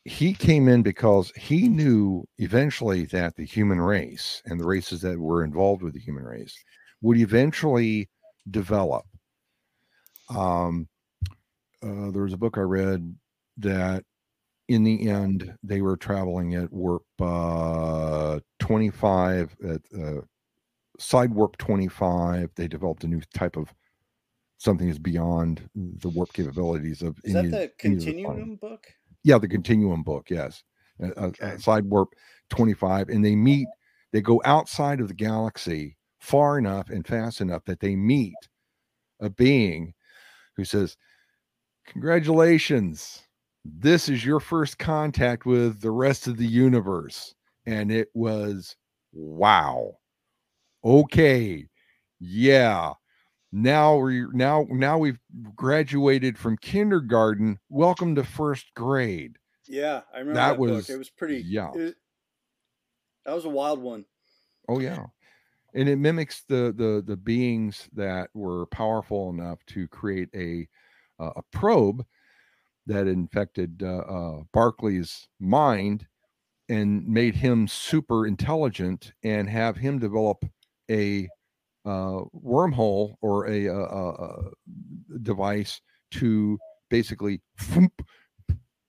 He came in because he knew eventually that the human race and the races that were involved with the human race would eventually develop. Um, uh, there was a book I read that in the end they were traveling at warp uh 25 at uh side warp 25 they developed a new type of something is beyond the warp capabilities of Is that any- the the continuum book? Yeah the continuum book yes. Uh, Okay. side warp 25 and they meet they go outside of the galaxy far enough and fast enough that they meet a being who says congratulations. This is your first contact with the rest of the universe. And it was wow. Okay. Yeah now we're now now we've graduated from kindergarten welcome to first grade Yeah, I remember That that, book. was- It was pretty. yeah. it- that was a wild one. oh yeah and it mimics the the the beings that were powerful enough to create a uh, a probe that infected uh, uh, Barclay's mind and made him super intelligent and have him develop a uh, wormhole or a, uh uh uh device to basically,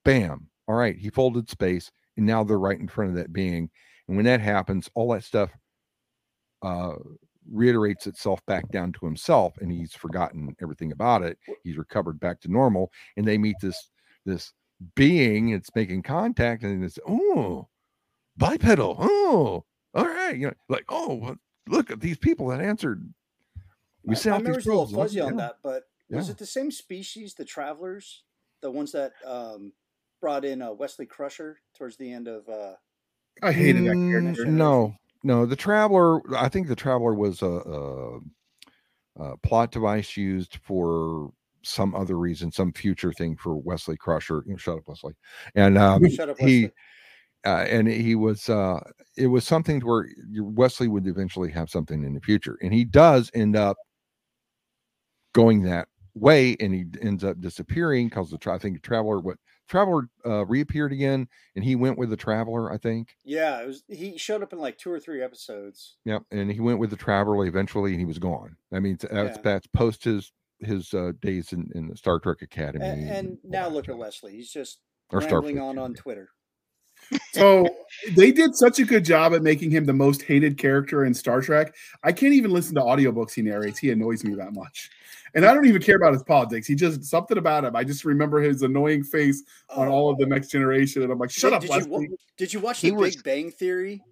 bam. All right, he folded space and now they're right in front of that being. And when that happens, all that stuff uh, reiterates itself back down to himself, and he's forgotten everything about it. He's recovered back to normal, and they meet this this being. It's making contact, and it's oh, bipedal. Oh, all right, you know, like oh, look at these people that answered. We My- sent my out these memory's a little probes, look, fuzzy on that, but was it the same species, the travelers, the ones that um, brought in uh, Wesley Crusher towards the end of? Uh, I hated that Mm, character. No, no. The Traveler. I think the Traveler was a, a, a plot device used for some other reason, some future thing for Wesley Crusher. You know, shut up, Wesley. And um, Shut up, he. Uh, and he was. Uh, it was something to where Wesley would eventually have something in the future, and he does end up going that way, and he ends up disappearing because the I think Traveler what Traveler uh, reappeared again, and he went with the Traveler. I think. Yeah, it was. He showed up in like two or three episodes. Yep, and he went with the Traveler eventually, and he was gone. I mean, that's Yeah. that's post his his uh, days in, in the Star Trek Academy. And, and all now look at. Wesley. He's just Or rambling Starfleet, on on Twitter. So they did such a good job at making him the most hated character in Star Trek. I can't even listen to audiobooks he narrates. He annoys me that much. And I don't even care about his politics. He just something about him. I just remember his annoying face on all of the next generation. And I'm like, shut Did- up, did you, wa- did you watch He the was- Big Bang Theory?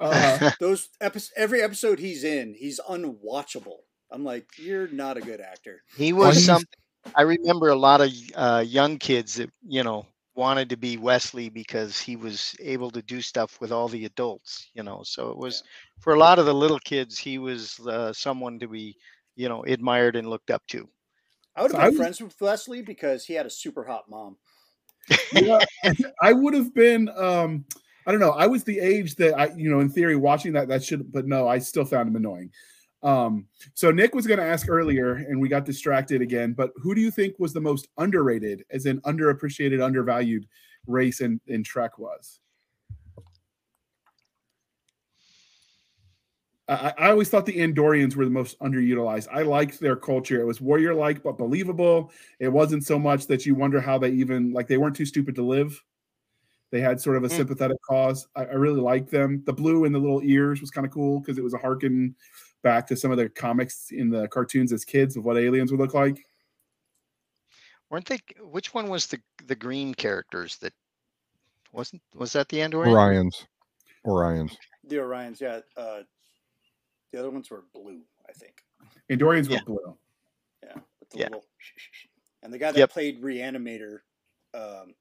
Uh, Those episodes, every episode he's in, he's unwatchable. I'm like, you're not a good actor. He was he's- some. I remember a lot of uh, young kids that you know wanted to be Wesley because he was able to do stuff with all the adults. You know, so it was for a lot of the little kids. He was uh, someone to be you know admired and looked up to. I would have been was- friends with Wesley because he had a super hot mom. yeah, I would have been. Um, I don't know. I was the age that I, you know, in theory, watching that that should, but no, I still found him annoying. Um, so Nick was going to ask earlier, and we got distracted again. But who do you think was the most underrated, as in underappreciated, undervalued race in in Trek was? I, I always thought the Andorians were the most underutilized. I liked their culture. It was warrior like, but believable. It wasn't so much that you wonder how they even like they weren't too stupid to live. They had sort of a Mm. sympathetic cause. I, I really liked them. The blue and the little ears was kind of cool because it was a harken back to some of the comics in the cartoons as kids of what aliens would look like. Weren't they? Which one was the the green characters that wasn't? Was that the Andorian? Orions, Orions. The Orions, yeah. Uh, the other ones were blue, I think. Andorians Yeah. were blue. Yeah, with the Yeah. little. And the guy that Yep. played Reanimator, um,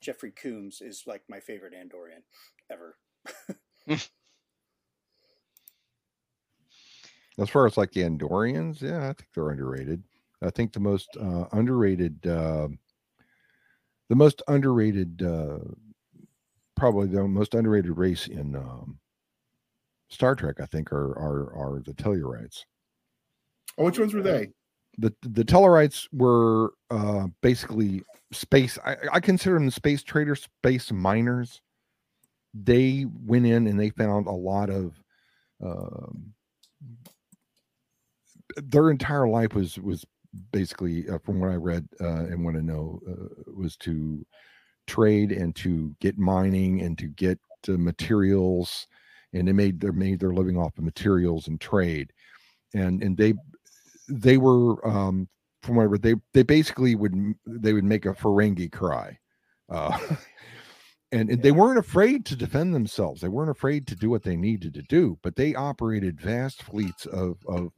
Jeffrey Combs, is like my favorite Andorian ever. As far as like the Andorians, yeah, I think they're underrated. I think the most uh, underrated, uh, the most underrated, uh, probably the most underrated race in um, Star Trek, I think, are are are the Tellarites. Oh, which ones were they? the the Tellarites were uh, basically space. I, I consider them space traders, space miners. They went in and they found a lot of. Um, their entire life was was basically, uh, from what I read uh, and what I know, uh, was to trade and to get mining and to get uh, materials, and they made they made their living off of materials and trade, and and they they were um from whatever they they basically would they would make a Ferengi cry uh and, and they weren't afraid to defend themselves. They weren't afraid to do what they needed to do but they operated vast fleets of of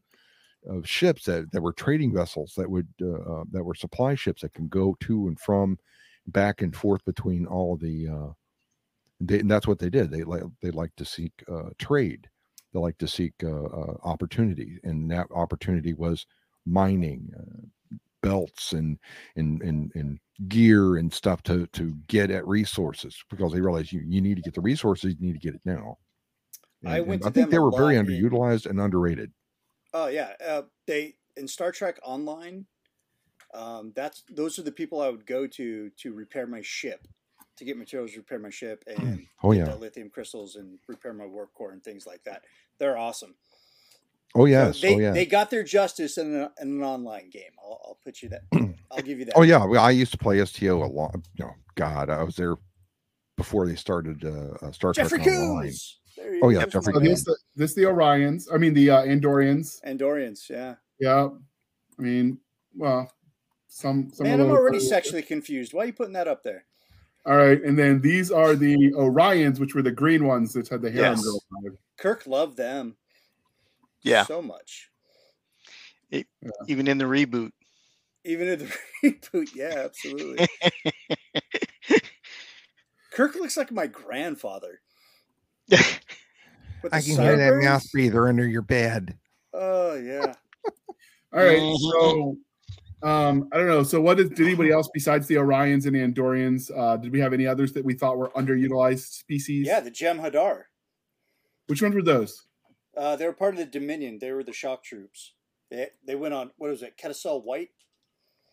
of ships that, that were trading vessels that would uh, uh, that were supply ships that can go to and from back and forth between all the uh they, and that's what they did they like they like to seek uh trade they like to seek uh, uh, opportunity, and that opportunity was mining, uh, belts, and and and and gear and stuff to to get at resources because they realize you you need to get the resources, you need to get it now. I went to I think they were very in- underutilized and underrated. Oh yeah, uh, they in Star Trek Online. Um, that's those are the people I would go to to repair my ship, to get materials, to repair my ship, and Oh yeah, lithium crystals and repair my warp core and things like that. They're awesome. oh So they oh yeah. they got their justice in, a, in an online game. I'll, I'll put you that. I'll give you that. Oh yeah, I used to play STO a lot. No, God, I was there before they started uh, uh, Star Jeffrey Trek Online. Combs. There Oh, yeah. Jeffrey So this, the, this the Orions. I mean the uh, Andorians. Andorians, yeah. Yeah. I mean, well, some some. Man, a I'm little- already sexually confused. Why are you putting that up there? All right, and then these are the Orions, which were the green ones that had the hair Yes. girl side. Kirk loved them Yeah, so much. even in the reboot. Even in the reboot, yeah, absolutely. Kirk looks like my grandfather. With I can hear that mouth breather under your bed. Oh yeah. All right, Mhm. so um, I don't know. So, what is, did anybody else besides the Orions and the Andorians? Uh, did we have any others that we thought were underutilized species? Yeah, the Jem'Hadar. Which ones were those? Uh, they were part of the Dominion. They were the shock troops. They, they went on what was it? Ketracel White?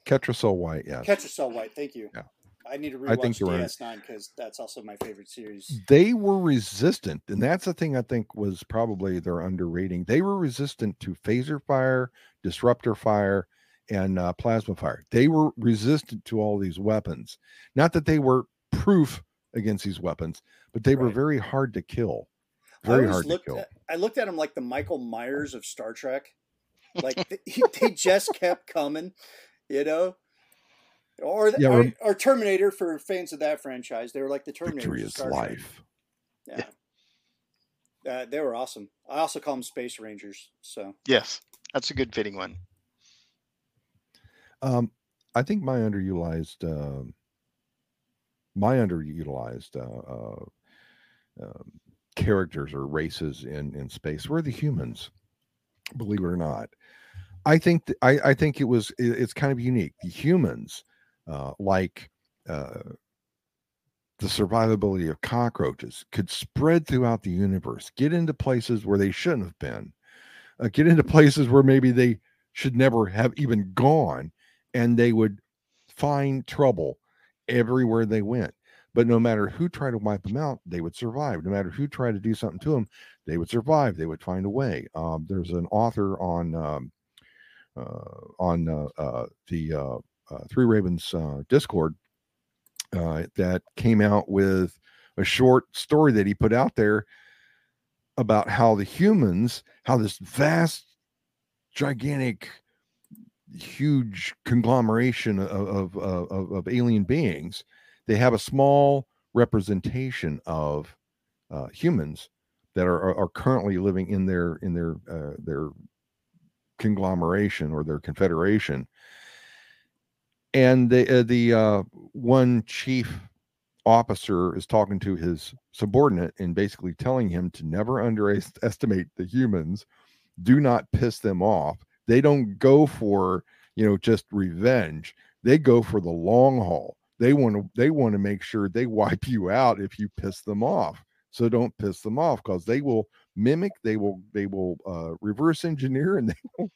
Ketracel White, yes. Ketracel White. Thank you. Yeah. I need to I think rewatch you're right. DS9 because that's also my favorite series. they were resistant, and that's the thing I think was probably their underrating. They were resistant to phaser fire, disruptor fire, and uh, plasma fire. They were resistant to all these weapons. Not that they were proof against these weapons, but they were very hard to kill. I Very hard to looked kill. At, I looked at them like the Michael Myers of Star Trek. Like th- he, they just kept coming, you know. Or, the, Yeah, or rem- or Terminator for fans of that franchise. They were like the Terminator. Victory is life. Yeah. Uh, they were awesome. I also call them Space Rangers. So Yes, that's a good fitting one. Um, I think my underutilized, um my underutilized uh, uh, um, characters or races in in space were the humans. Believe it or not, I think th- I I think it was it- it's kind of unique. The humans, uh, like uh, the survivability of cockroaches, could spread throughout the universe, get into places where they shouldn't have been, uh, get into places where maybe they should never have even gone and they would find trouble everywhere they went. But no matter who tried to wipe them out, they would survive. No matter who tried to do something to them, they would survive. They would find a way. Um, there's an author on um, uh, on uh, uh, the uh, Three Ravens uh, Discord uh, that came out with a short story that he put out there about how the humans, how this vast, gigantic huge conglomeration of of, of of alien beings they have a small representation of uh, humans that are, are are currently living in their in their uh, their conglomeration or their confederation and the uh, the uh, one chief officer is talking to his subordinate and basically telling him to never underestimate the humans. Do not piss them off. They don't go for you know just revenge. They go for the long haul. They want to they want to make sure they wipe you out if you piss them off. So don't piss them off because they will mimic they will they will uh, reverse engineer and they will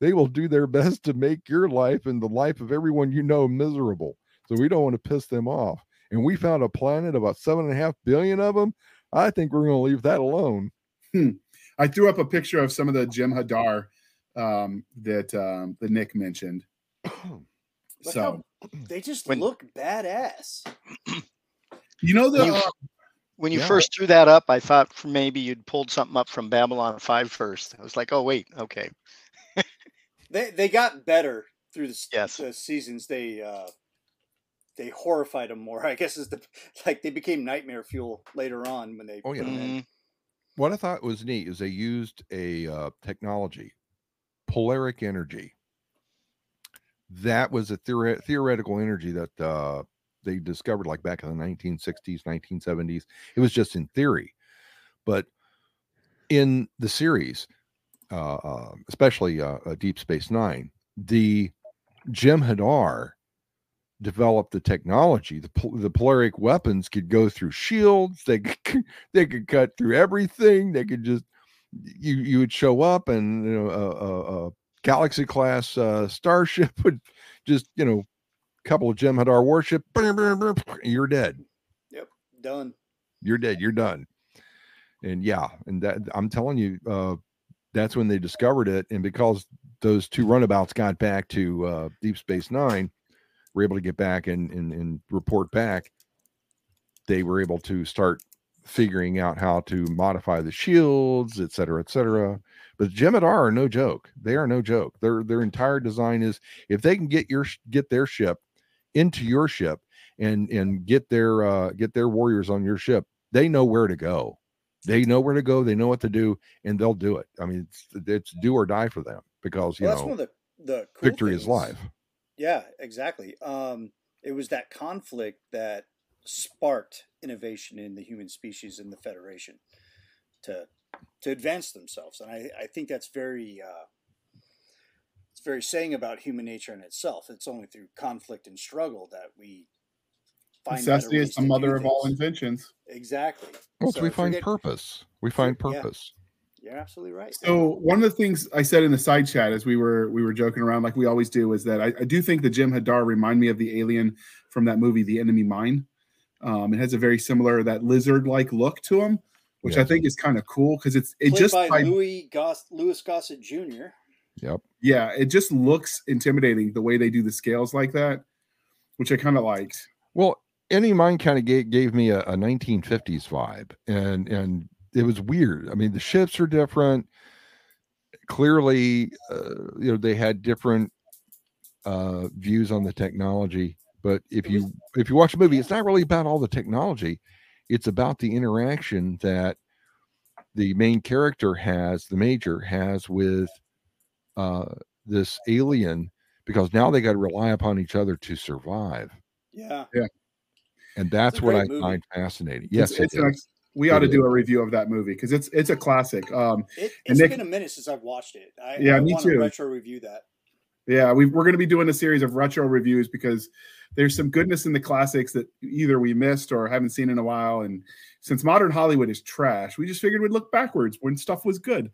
they will do their best to make your life and the life of everyone you know miserable. So we don't want to piss them off. And we found a planet about seven and a half billion of them i think we're going to leave that alone. I threw up a picture of some of the Jem'Hadar um, that um, that Nick mentioned. So how they just When- look badass. you know the uh, When you Yeah. first threw that up, I thought maybe you'd pulled something up from Babylon 5 first. I was like, oh, wait, okay. They they got better through the, Yes. the seasons. They uh, they horrified them more. I guess is the like they became nightmare fuel later on when they. Oh, yeah. put 'em in. Mhm. what I thought was neat is they used a uh, technology, polaric energy. That was a theore- theoretical energy that uh, they discovered like back in the 1960s, 1970s. It was just in theory, but in the series, uh, uh, especially uh, uh, Deep Space Nine, the Jem'Hadar developed the technology. The the polaric weapons could go through shields. They could, they could cut through everything. They could just you you would show up and you know a, a, a galaxy class uh, starship would just you know couple of Jem'Hadar warship. You're dead. Yep, done. You're dead. You're done. And yeah, and that I'm telling you, uh, that's when they discovered it. And because those two runabouts got back to uh, Deep Space Nine, were able to get back and and, and report back. they were able to start figuring out how to modify the shields, et cetera, et cetera. But Jem'Hadar are no joke. They are no joke. Their their entire design is if they can get your get their ship into your ship and and get their uh, get their warriors on your ship, they know where to go. They know where to go. They know what to do, and they'll do it. I mean, it's, it's do or die for them because you Well, that's know one of the the cool victory is things. live. Yeah, exactly. Um, it was that conflict that sparked innovation in the human species and the Federation to to advance themselves, and I, I think that's very uh, very saying about human nature in itself. It's only through conflict and struggle that we find better Necessity is the mother of all things. inventions. Exactly. Well, so we find getting- purpose. We find yeah. purpose. You're absolutely right. So one of the things I said in the side chat as we were we were joking around like we always do is that I, I do think the Jem'Hadar remind me of the alien from that movie, The Enemy Mine. Um, it has a very similar that lizard like look to him, which I think is kind of cool because it's it Played just by by- Louis Goss, Louis Gossett Jr. Yep. yeah it just looks intimidating the way they do the scales like that, which I kind of liked. Well, Enemy Mine kind of gave, gave me a, a 1950s vibe, and and it was weird. I mean, the ships are different. Clearly, uh, you know, they had different uh, views on the technology. But if you if you watch a movie, it's not really about all the technology. It's about the interaction that the main character has, the major has with uh, this alien, because now they got to rely upon each other to survive Yeah. Yeah. And that's a what I movie. find fascinating. Yes, it's, it it's an, is. we ought to It do a review of that movie because it's it's a classic. Um, It, And it's Nick- been a minute since I've watched it. I, Yeah, I me too. to retro review that. Yeah, we we're going to be doing a series of retro reviews because there's some goodness in the classics that either we missed or haven't seen in a while. And since modern Hollywood is trash, we just figured we'd look backwards when stuff was good.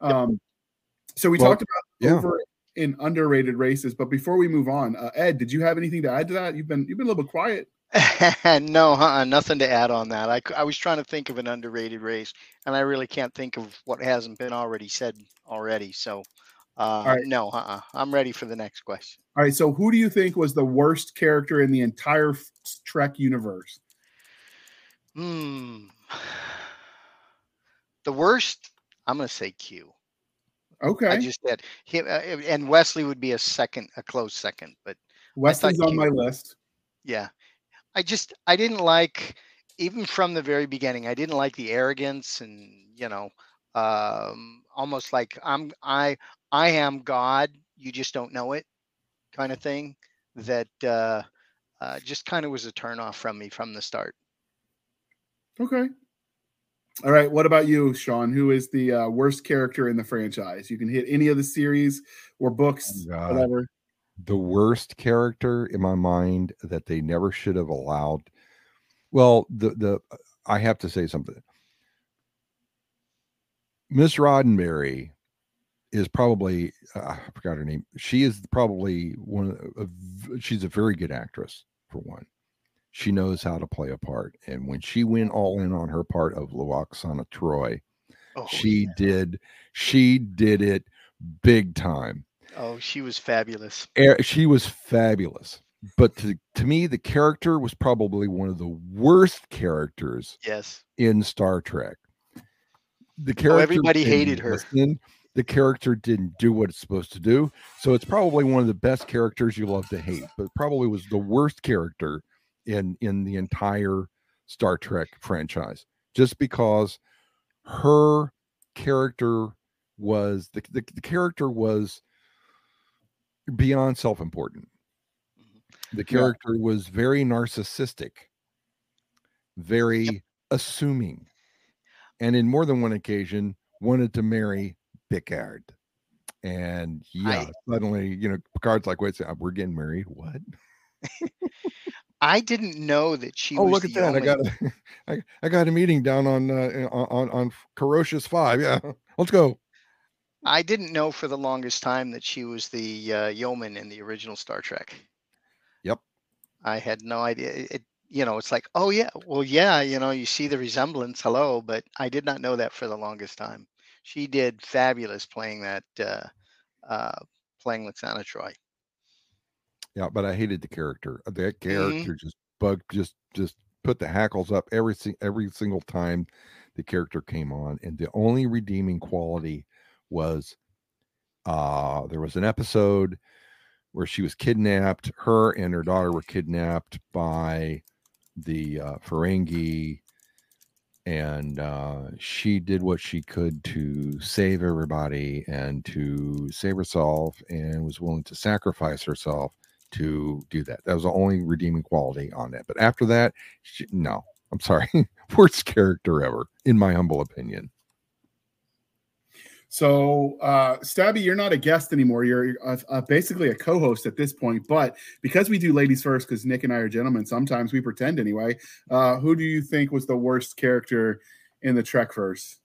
Um, so we Well, talked about yeah. over and underrated races, but before we move on, uh, Ed, did you have anything to add to that? You've been you've been a little bit quiet. no, uh nothing to add on that. I, I was trying to think of an underrated race, and I really can't think of what hasn't been already said already. So, uh, right. no, uh-uh. I'm ready for the next question. All right, so who do you think was the worst character in the entire Trek universe? Hmm. The worst, I'm going to say Q. Okay, I just said him, uh, and Wesley would be a second, a close second. But Wesley's on my list. yeah, I just I didn't like even from the very beginning. I didn't like the arrogance and you know, um, almost like I'm I I am God. You just don't know it, kind of thing. That uh, uh, just kind of was a turnoff from me from the start. Okay. All right. What about you, Sean? Who is the uh, worst character in the franchise? You can hit any of the series or books, Oh, whatever. the worst character in my mind that they never should have allowed. Well, the the I have to say something. Miss Roddenberry is probably uh, I forgot her name. She is probably one of, of she's a very good actress for one. She knows how to play a part, and when she went all in on her part of Lwaxana Troi, Oh, she yeah. did she did it big time. Oh, she was fabulous. She was fabulous but to, to me the character was probably one of the worst characters Yes. in star trek the Oh, character everybody hated her. listen, the character didn't do what it's supposed to do so it's probably one of the best characters you love to hate but probably was the worst character in in the entire star trek franchise just because her character was the, the, the character was beyond self-important Mhm. the character was very narcissistic very assuming and in more than one occasion wanted to marry Picard. And yeah, suddenly, you know, Picard's like, wait, we're getting married. What? I didn't know that she oh, was look at that. only. I got a, I, I got a meeting down on uh, on on Ferocious Five. Yeah, let's go. I didn't know for the longest time that she was the uh, yeoman in the original Star Trek. Yep. I had no idea. It, you know, it's like, oh yeah, well yeah, you know, you see the resemblance. Hello, but I did not know that for the longest time. She did fabulous playing that, uh, uh, playing Lwaxana Troi. Yeah, but I hated the character. Uh, That Mm-hmm. character just bugged, just just put the hackles up every every single time the character came on, and the only redeeming quality was uh there was an episode where she was kidnapped. Her and her daughter were kidnapped by the uh, Ferengi, and uh, she did what she could to save everybody and to save herself, and was willing to sacrifice herself to do that. That was the only redeeming quality on that. But after that, she, no, I'm sorry, worst character ever, in my humble opinion. So, uh, Stabby, you're not a guest anymore. You're uh, uh, basically a co-host at this point. But because we do ladies first, because Nick and I are gentlemen, sometimes we pretend anyway. Uh, who do you think was the worst character in the Trek verse?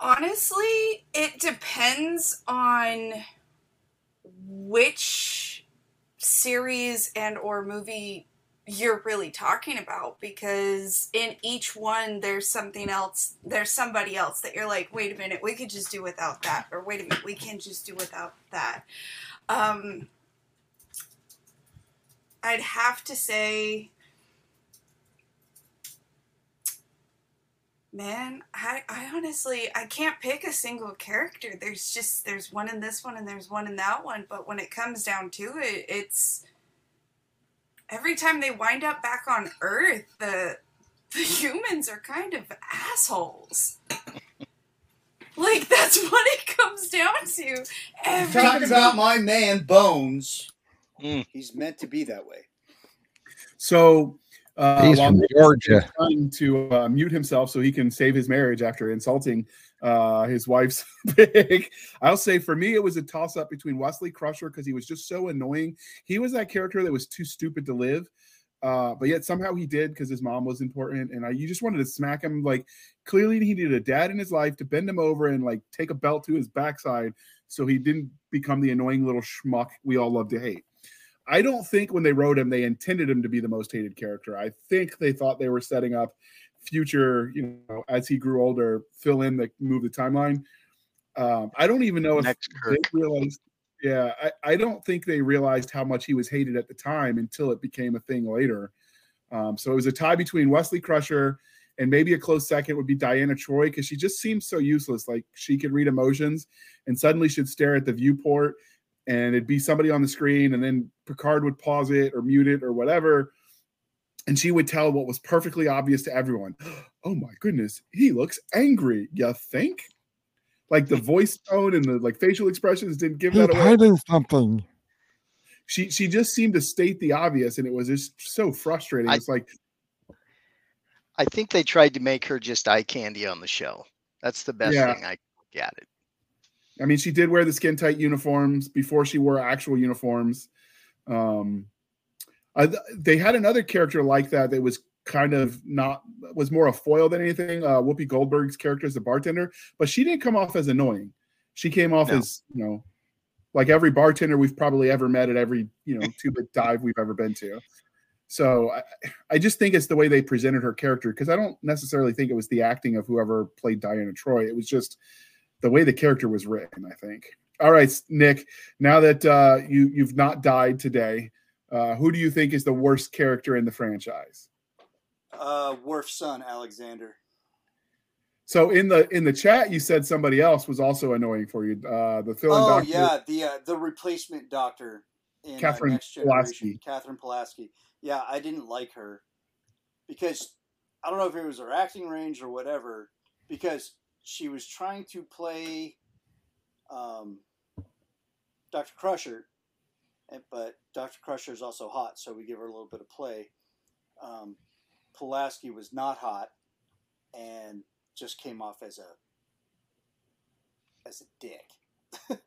Honestly, it depends on which series and or movie you're really talking about because in each one there's something else there's somebody else that you're like wait a minute we could just do without that or wait a minute we can just do without that. Um i'd have to say man I, I honestly i can't pick a single character there's just there's one in this one and there's one in that one but when it comes down to it it's every time they wind up back on Earth, the the humans are kind of assholes. like that's what it comes down to. Every Talk about my man Bones. Mm. He's meant to be that way. So, uh, He's from Georgia. trying to uh, mute himself so he can save his marriage after insulting uh, his wife's pig. I'll say for me, it was a toss up between Wesley Crusher because he was just so annoying. He was that character that was too stupid to live. Uh, but yet somehow he did because his mom was important, and I you just wanted to smack him. Like clearly he needed a dad in his life to bend him over and like take a belt to his backside so he didn't become the annoying little schmuck we all love to hate. I don't think when they wrote him they intended him to be the most hated character. I think they thought they were setting up future, you know, as he grew older, fill in the move the timeline. Um, I don't even know if Next they realized. Yeah, I, I don't think they realized how much he was hated at the time until it became a thing later. Um, so it was a tie between Wesley Crusher and maybe a close second would be Deanna Troi because she just seems so useless. Like she could read emotions and suddenly she'd stare at the viewport and it'd be somebody on the screen and then Picard would pause it or mute it or whatever. And she would tell what was perfectly obvious to everyone. Oh my goodness, he looks angry. You think? Like the voice tone and the like facial expressions didn't give that away. hiding something. She she just seemed to state the obvious, and it was just so frustrating. I- It's like I think they tried to make her just eye candy on the show. That's the best Yeah. thing I look at it. I mean, she did wear the skin tight uniforms before she wore actual uniforms. Um, I, they had another character like that that was kind of not was more a foil than anything. Uh, Whoopi Goldberg's character as the bartender, but she didn't come off as annoying. She came off No. as you know, like every bartender we've probably ever met at every you know two bit dive we've ever been to. So I, I just think it's the way they presented her character because I don't necessarily think it was the acting of whoever played Deanna Troi. It was just the way the character was written. I think. All right, Nick. Now that uh, you you've not died today, uh, who do you think is the worst character in the franchise? Uh, Worf's son, Alexander. So in the in the chat, you said somebody else was also annoying for you. Uh, the fill-in Oh doctor. yeah, the uh, the replacement doctor in Katherine uh, Pulaski. Katherine Pulaski. Yeah, I didn't like her because I don't know if it was her acting range or whatever. Because she was trying to play um, Doctor Crusher, but Doctor Crusher is also hot, so we give her a little bit of play. Um, Pulaski was not hot, and just came off as a as a dick.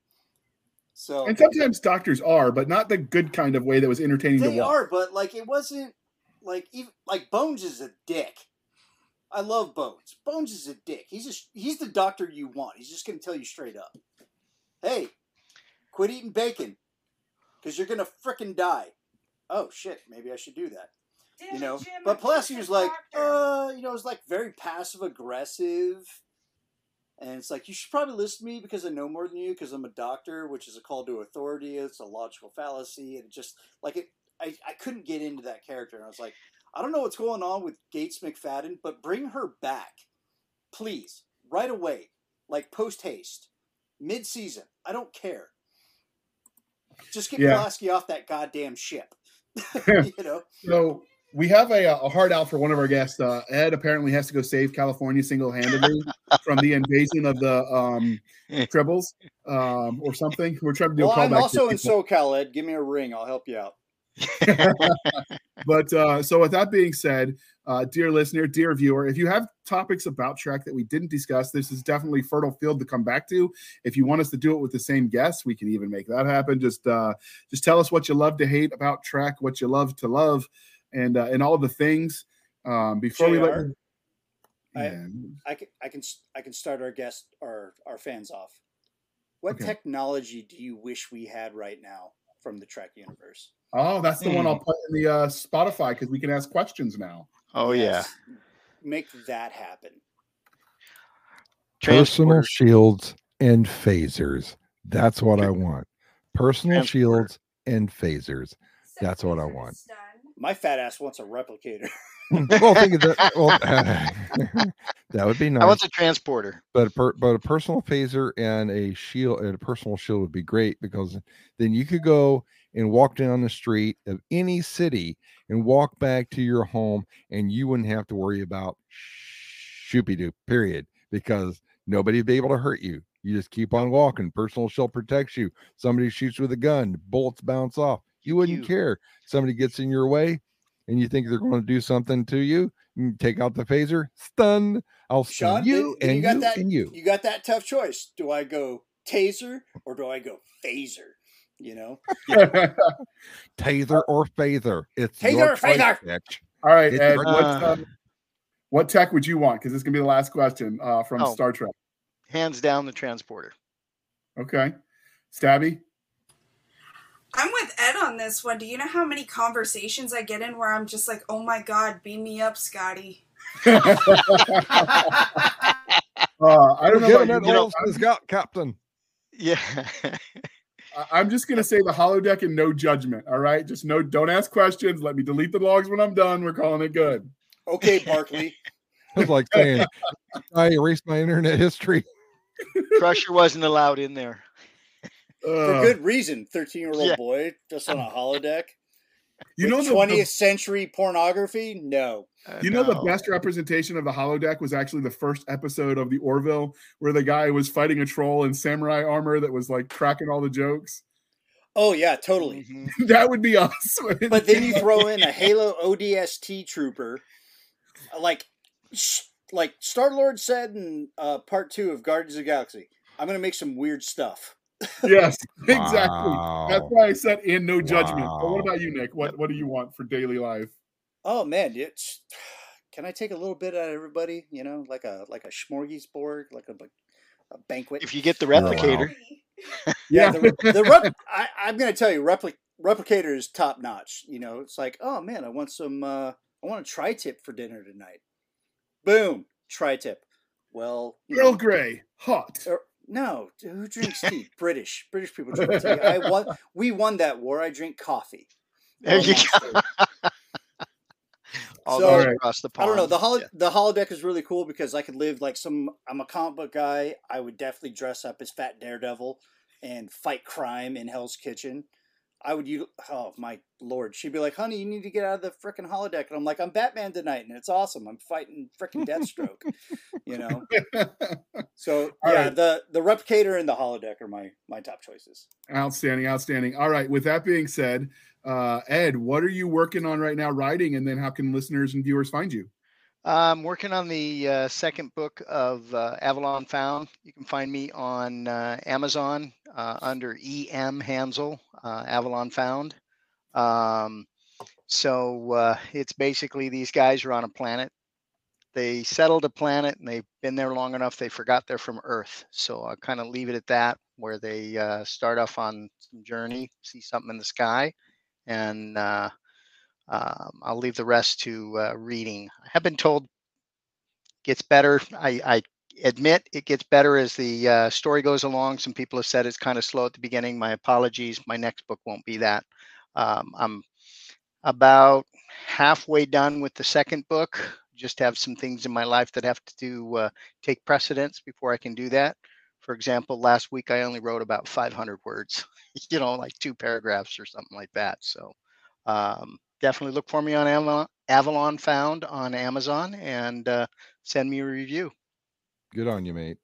so And sometimes doctors are, but not the good kind of way that was entertaining to they watch. are, but like it wasn't like even like Bones is a dick. I love Bones. Bones is a dick. He's just he's the doctor you want. He's just gonna tell you straight up, hey, quit eating bacon, because you're gonna frickin' die. Oh shit, maybe I should do that. You know, but Pulaski was like, uh, you know, it was like very passive aggressive. And it's like, you should probably listen to me because I know more than you because I'm a doctor, which is a call to authority. It's a logical fallacy. And it just, like, it, I, I couldn't get into that character. And I was like, I don't know what's going on with Gates McFadden, but bring her back, please, right away, like post haste, mid season. I don't care. Just get Yeah. Pulaski off that goddamn ship. you know, So we have a, a hard out for one of our guests. Uh, Ed apparently has to go save California single handedly from the invasion of the um, tribbles um, or something. We're trying to do well, a callback. I'm also in people. SoCal, Ed. Give me a ring. I'll help you out. But uh, so with that being said, uh, dear listener, dear viewer, if you have topics about Trek that we didn't discuss, this is definitely fertile field to come back to. If you want us to do it with the same guests, we can even make that happen. Just uh, just tell us what you love to hate about Trek, what you love to love, and uh, and all the things. Um, before we let JR, you- I-. I can I can I can start our guest our our fans off. What Okay. technology do you wish we had right now from the Trek universe? Oh, that's the one Hmm. I'll put in the uh, Spotify because we can ask questions now. Oh yeah. Make that happen. Personal shields and phasers. That's what I want. Personal shields and phasers. That's what I want. My fat ass wants a replicator. well, think of that. Well, that would be nice. I want a transporter. but a per, but a personal phaser and a shield and a personal shield would be great because then you could go and walk down the street of any city and walk back to your home and you wouldn't have to worry about shoopy doo period because nobody would be able to hurt you you just keep on walking personal shield protects you somebody shoots with a gun bullets bounce off you wouldn't Pew. care somebody gets in your way and you think they're going to do something to you you take out the phaser stun i'll stun Sean, you then and got you that, and you You got that tough choice. Do I go taser or do I go phaser? You know, Taser or Phaser. It's Taser your or Phaser. bitch. All right, It's Ed, your- what, Uh. uh, what tech would you want? Because this is gonna be the last question uh, from Oh. Star Trek. Hands down the transporter. Okay, Stabby. I'm with Ed on this one. Do you know how many conversations I get in where I'm just like, oh my god, beam me up, Scotty? Uh, I don't know. Giving About it you, all to the scout captain. Yeah. I- I'm just gonna say the holodeck and no judgment. All right, just no. Don't ask questions. Let me delete the logs when I'm done. We're calling it good. okay, Barkley. It's like saying, I erased my internet history. Crusher wasn't allowed in there. For Uh, good reason. Thirteen year old Yeah. boy just on a holodeck. You know the, twentieth the century pornography? No. Uh, you know the best representation of the holodeck was actually the first episode of the Orville, where the guy was fighting a troll in samurai armor that was like cracking all the jokes. Oh yeah, totally. Mhm. that would be us. But then you throw in a Halo ODST trooper, uh, like, sh- like Star Lord said in uh, part two of Guardians of the Galaxy. I'm gonna make some weird stuff. Yes, exactly. That's why I said in no judgment. But what about you, Nick? What What do you want for daily life? Oh man, it's. Can I take a little bit out of everybody? You know, like a like a smorgasbord, like a, a banquet. If you get the wow. replicator, Yeah, the, the rep, I, I'm going to tell you, repli- replicator is top notch. You know, it's like, oh man, I want some, uh, I want a tri-tip for dinner tonight. Boom, tri-tip. Well, you Earl know, Grey, hot. er, no, who drinks tea? British, British people drink tea. I won, we won that war. I drink coffee. There you go. all So- across the pond. I don't know. The holo- Yeah. the holodeck is really cool because I could live like some. I'm a comic book guy. I would definitely dress up as Fat Daredevil and fight crime in Hell's Kitchen. I would you oh my lord, she'd be like, "Honey, you need to get out of the freaking holodeck," and I'm like, "I'm Batman tonight, and it's awesome. I'm fighting freaking Deathstroke," you know. So All yeah, right. the the replicator and the holodeck are my my top choices. outstanding, outstanding. All right. With that being said, uh, Ed, what are you working on right now, writing, and then how can listeners and viewers find you? I'm working on the uh, second book of uh, Avalon Found. You can find me on uh, Amazon uh, under E.M. Hanzel, uh, Avalon Found. Um, so uh, it's basically these guys are on a planet. They settled a planet and they've been there long enough, they forgot they're from Earth. So I'll kind of leave it at that, where they start off on some journey, see something in the sky, and um, I'll leave the rest to uh, reading. I have been told it gets better. I, I admit it gets better as the uh, story goes along. Some people have said it's kind of slow at the beginning. My apologies. My next book won't be that. Um, I'm about halfway done with the second book. Just have some things in my life that have to uh, take precedence before I can do that. For example, last week I only wrote about 500 words, you know, like two paragraphs or something like that. So um, definitely look for me on Avalon, Avalon Found on Amazon and uh, send me a review. Good on you, mate.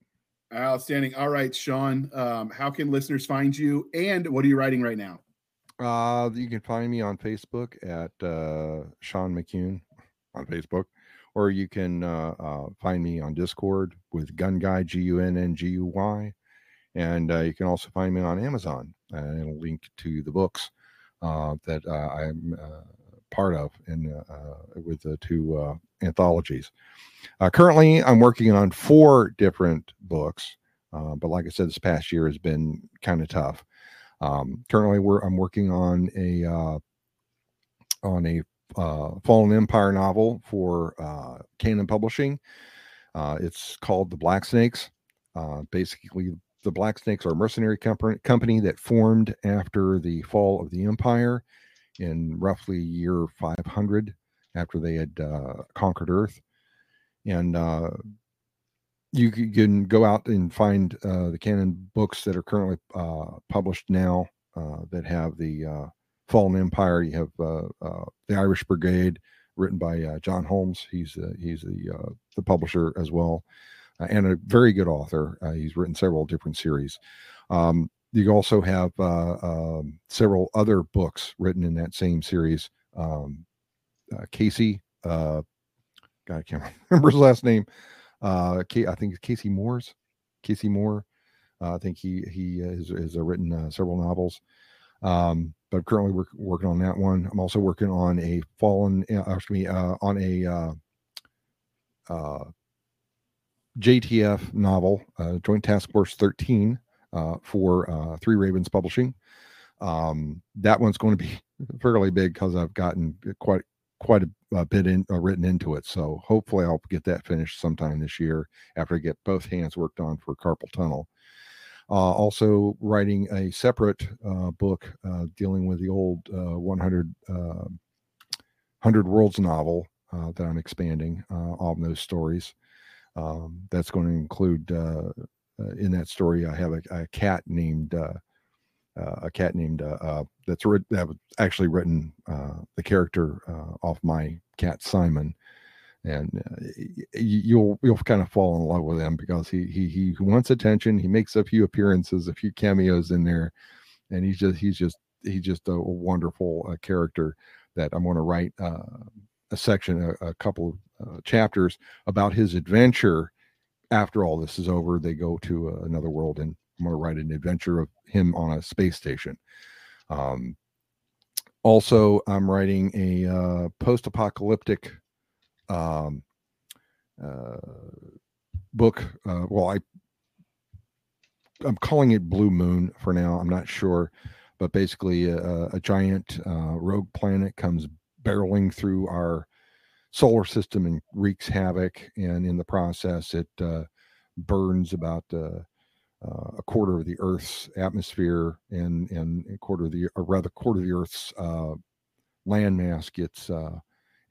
Outstanding. All right, Sean, um, how can listeners find you and what are you writing right now? Uh, you can find me on Facebook at uh, Sean McCune on Facebook, or you can uh, uh, find me on Discord with Gun Guy G U N N G U Y, and uh, you can also find me on Amazon and a link to the books uh, that uh, I'm uh, part of in uh, uh, with the two uh, anthologies. Currently, I'm working on four different books, but like I said, this past year has been kind of tough. Um, currently, I'm working on a on a uh, Fallen Empire novel for uh, Canon Publishing. Uh, it's called The Black Snakes. Basically, the Black Snakes are a mercenary company, company that formed after the fall of the Empire in roughly year 500 after they had uh, conquered Earth. And uh, you can go out and find uh, the canon books that are currently uh, published now uh, that have the uh, Fallen Empire. You have the Irish Brigade, written by John Holmes. He's he's the the publisher as well, and a very good author. He's written several different series. Um, you also have uh, um, several other books written in that same series. Um, uh, Casey, uh, God, I can't remember his last name. Uh, Ca- I think it's Casey Moore's. Casey Moore. Uh, I think he he has, has uh, written uh, several novels. Um, but I'm currently work, working on that one. I'm also working on a fallen, uh, excuse me, uh, on a uh, uh, JTF novel, uh, Joint Task Force 13, uh, for uh, Three Ravens Publishing. Um, that one's going to be fairly big because I've gotten quite quite a, a bit in, uh, written into it. So hopefully I'll get that finished sometime this year after I get both hands worked on for Carpal Tunnel. Uh, also writing a separate uh, book uh, dealing with the old uh, 100 uh, 100 Worlds novel that I'm expanding on those stories. Um, that's going to include uh, in that story. I have a, a cat named uh, uh, a cat named uh, uh, that's writ- that was actually written uh, the character uh, off my cat Simon, and uh, you'll you'll kind of fall in love with him because he he he wants attention. He makes a few appearances, a few cameos in there, and he's just he's just he's just a wonderful uh, character that I'm going to write uh, a section, a, a couple of uh, chapters about his adventure after all this is over. They go to uh, another world, and I'm going to write an adventure of him on a space station. Um, also, I'm writing a uh, post-apocalyptic um, uh, book. Uh, well, I I'm calling it Blue Moon for now. I'm not sure, but basically, a, a giant uh, rogue planet comes barreling through our solar system and wreaks havoc. And in the process, it uh, burns about uh, uh, a quarter of the Earth's atmosphere, and and a quarter of the, or rather, quarter of the Earth's uh, landmass gets uh,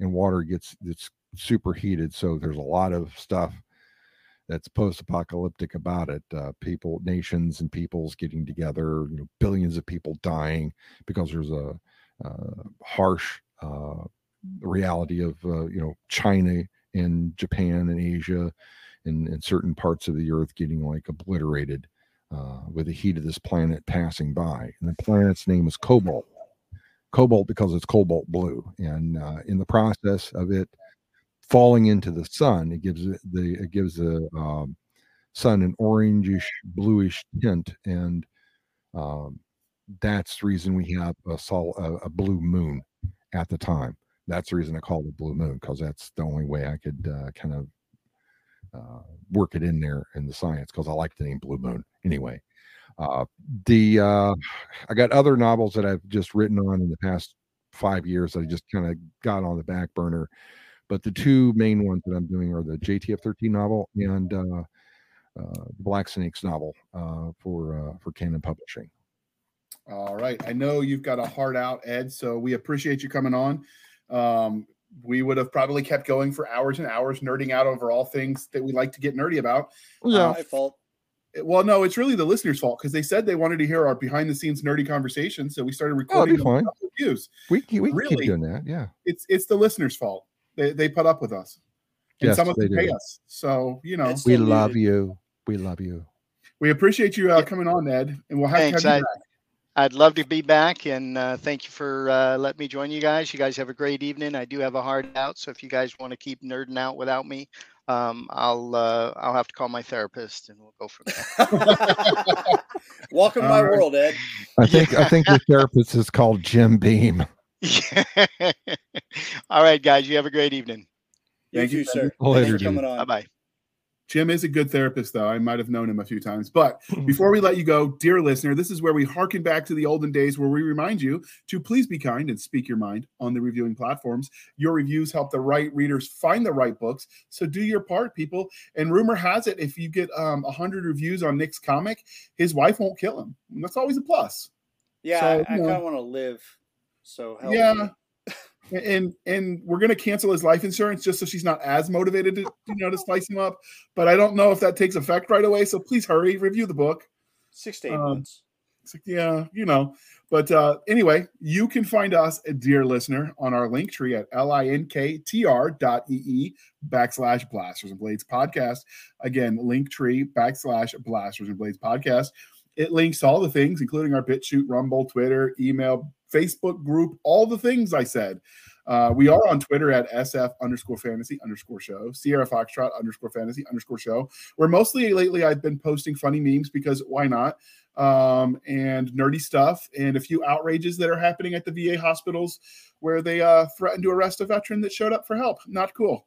and water gets gets superheated. So there's a lot of stuff that's post-apocalyptic about it. Uh, people, nations, and peoples getting together. You know, billions of people dying because there's a uh, harsh uh, reality of uh, you know China and Japan and Asia and, and certain parts of the earth getting like obliterated uh, with the heat of this planet passing by. And the planet's name is Cobalt. Cobalt because it's cobalt blue. And uh, in the process of it falling into the sun, it gives the it gives the um, sun an orangish bluish tint, and um, that's the reason we have a sol a, a blue moon at the time. That's the reason I call it blue moon because that's the only way I could uh, kind of uh, work it in there in the science because I like the name Blue Moon anyway. Uh, the uh, I got other novels that I've just written on in the past five years that I just kind of got on the back burner, but the two main ones that I'm doing are the JTF 13 novel and uh, uh, the Black Snakes novel for for Canon Publishing. All right. I know you've got a heart out, Ed, so we appreciate you coming on. Um, we would have probably kept going for hours and hours, nerding out over all things that we like to get nerdy about. Yeah. My fault. It- Well, no, it's really the listeners' fault because they said they wanted to hear our behind the scenes nerdy conversation, so we started Oh, recording it'd be fine. with reviews. We can, we Really? keep doing that. Yeah. It's it's the listeners' fault. They they put up with us, and Yes, some of they them pay do. us. So you know, We love muted. you. We love you. we appreciate you uh, coming on, Ed, and we'll have Thanks, to have I- you back. I'd love to be back, and uh, thank you for uh, letting me join you guys. You guys have a great evening. I do have a hard out, so if you guys want to keep nerding out without me, um, I'll uh, I'll have to call my therapist, and we'll go from there. Welcome to my world, Ed. I think I think your therapist is called Jim Beam. All right, guys. You have a great evening. You Thank you, too, sir. Later, Thanks for dude. coming Bye bye. Jim is a good therapist, though. I might have known him a few times. But before we let you go, dear listener, this is where we harken back to the olden days where we remind you to please be kind and speak your mind on the reviewing platforms. Your reviews help the right readers find the right books. So do your part, people. And rumor has it, if you get um, 100 reviews on Nick's comic, his wife won't kill him. And that's always a plus. Yeah, So, I, I kind of want to live. So help Yeah. me. And and we're going to cancel his life insurance just so she's not as motivated to you know to slice him up but i don't know if that takes effect right away so please hurry review the book six to eight Um, months. Like, yeah, you know. But uh, anyway, you can find us, a dear listener, on our link tree at linktr dot ee backslash blasters and blades podcast. Again, link tree backslash blasters and blades podcast. It links all the things, including our BitChute, Rumble, Twitter, email, Facebook group, all the things I said. Uh, we are on Twitter at SF underscore fantasy underscore show, Sierra Foxtrot underscore fantasy underscore show. Where mostly lately I've been posting funny memes because why not? um, and nerdy stuff, and a few outrages that are happening at the VA hospitals where they uh, threatened to arrest a veteran that showed up for help. Not cool.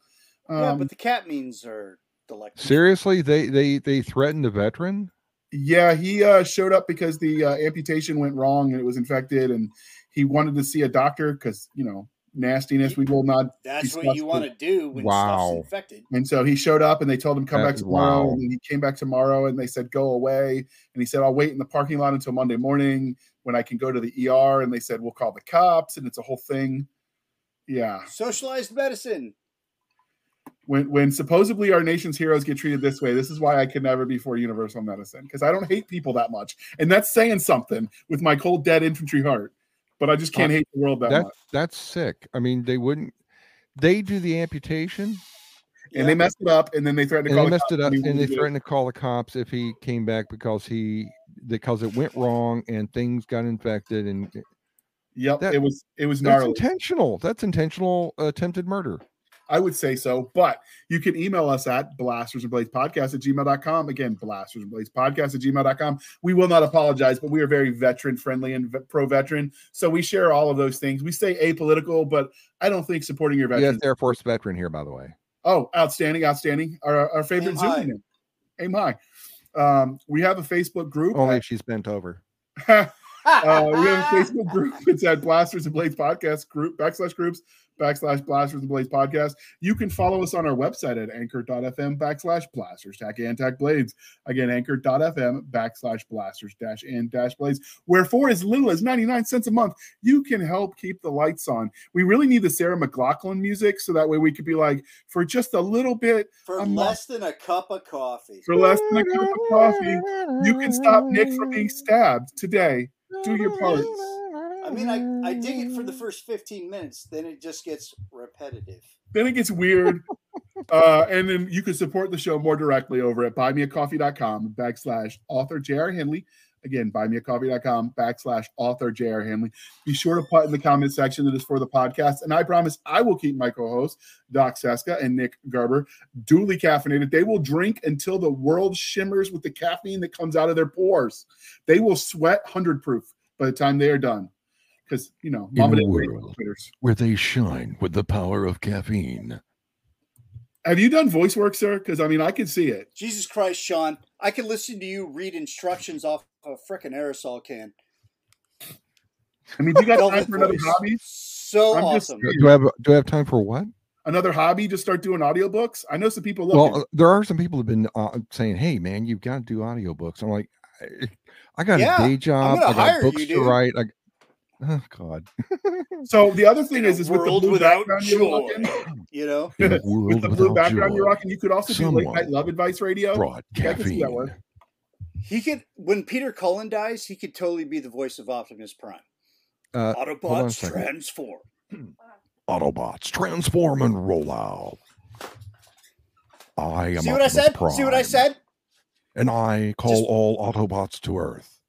Um, yeah, but the cat memes are delectable. Seriously, they they they threatened a veteran. Yeah, he uh, showed up because the uh, amputation went wrong and it was infected, and he wanted to see a doctor because you know nastiness. We will not. That's what you want to do when Wow. stuff's infected. And so he showed up, and they told him come That- back tomorrow. wow. And he came back tomorrow, and they said go away. And he said I'll wait in the parking lot until Monday morning when I can go to the ER. And they said we'll call the cops, and it's a whole thing. Yeah. Socialized medicine. When when supposedly our nation's heroes get treated this way this is why i can never be for universal medicine because i don't hate people that much and that's saying something with my cold dead infantry heart but i just can't uh, hate the world that That's much that's sick. I mean, they wouldn't. They do the amputation, and they Yeah. messed it up and then they threatened to and call they the messed cops it up, he and they do it. threatened to call the cops if he came back because he because it went wrong and things got infected, and eh, yep that- it was it was that's gnarly intentional. That's intentional attempted murder. I would say so but you can email us at blasters and blades podcast at gmail.com again blasters and blades podcast at gmail.com we will not apologize but we are very veteran friendly and pro veteran so we share all of those things we stay apolitical but i don't think supporting your veterans Yes, Air Force veteran here, by the way. Oh, outstanding, outstanding. Our, our favorite Aim Zoom high. unit. Aim high. Um, we have a Facebook group. Only at- if she's bent over. uh, we have a Facebook group. It's at Blasters and Blades Podcast group backslash groups backslash Blasters and Blades Podcast. You can follow us on our website at anchor.fm backslash blasters tack and tack blades. Again, anchor.fm backslash blasters dash and dash blades. Where for as little as 99 cents a month, you can help keep the lights on. We really need the Sarah McLachlan music so that way we could be like, for just a little bit, For less than a cup of coffee. for less than a cup of coffee, you can stop Nick from being stabbed today. Do your parts. I mean, I, I dig it for the first 15 minutes, then it just gets repetitive. Then it gets weird. uh, and then you can support the show more directly over at buymeacoffee.com backslash author J.R. Handley. Again, buymeacoffee.com backslash author J.R. Handley. Be sure to put in the comment section that is for the podcast. And I promise I will keep my co hosts, Doc Cisca and Nick Garber, duly caffeinated. They will drink until the world shimmers with the caffeine that comes out of their pores. They will sweat 100 proof by the time they are done. Because, you know, In Mama a didn't world. Twitters. Where they shine with the power of caffeine. Have you done voice work, sir? Because, I mean, I can see it. Jesus Christ, Sean. I can listen to you read instructions off of a freaking aerosol can. I mean, do you got time Velvet for another voice. hobby? So I'm just awesome. Do do I have do I have time for what? Another hobby? Just start doing audiobooks? I know some people looking. Well, uh, there are some people who've been uh, saying, "Hey, man, you've got to do audiobooks." I'm like, I got Yeah, a day job. I got books you, to write. I, oh God. So the other thing is, is with the blue without background you're rocking, you know. In with the blue background joy, you're rocking, you could also do late night love advice radio. brought Yeah, I can see that caffeine. work. He could when Peter Cullen dies, he could totally be the voice of Optimus Prime. Uh, hold on a Autobots transform. Autobots transform and roll out. I am See what I Optimus said? See what I said? And I call Just- all Autobots to Earth.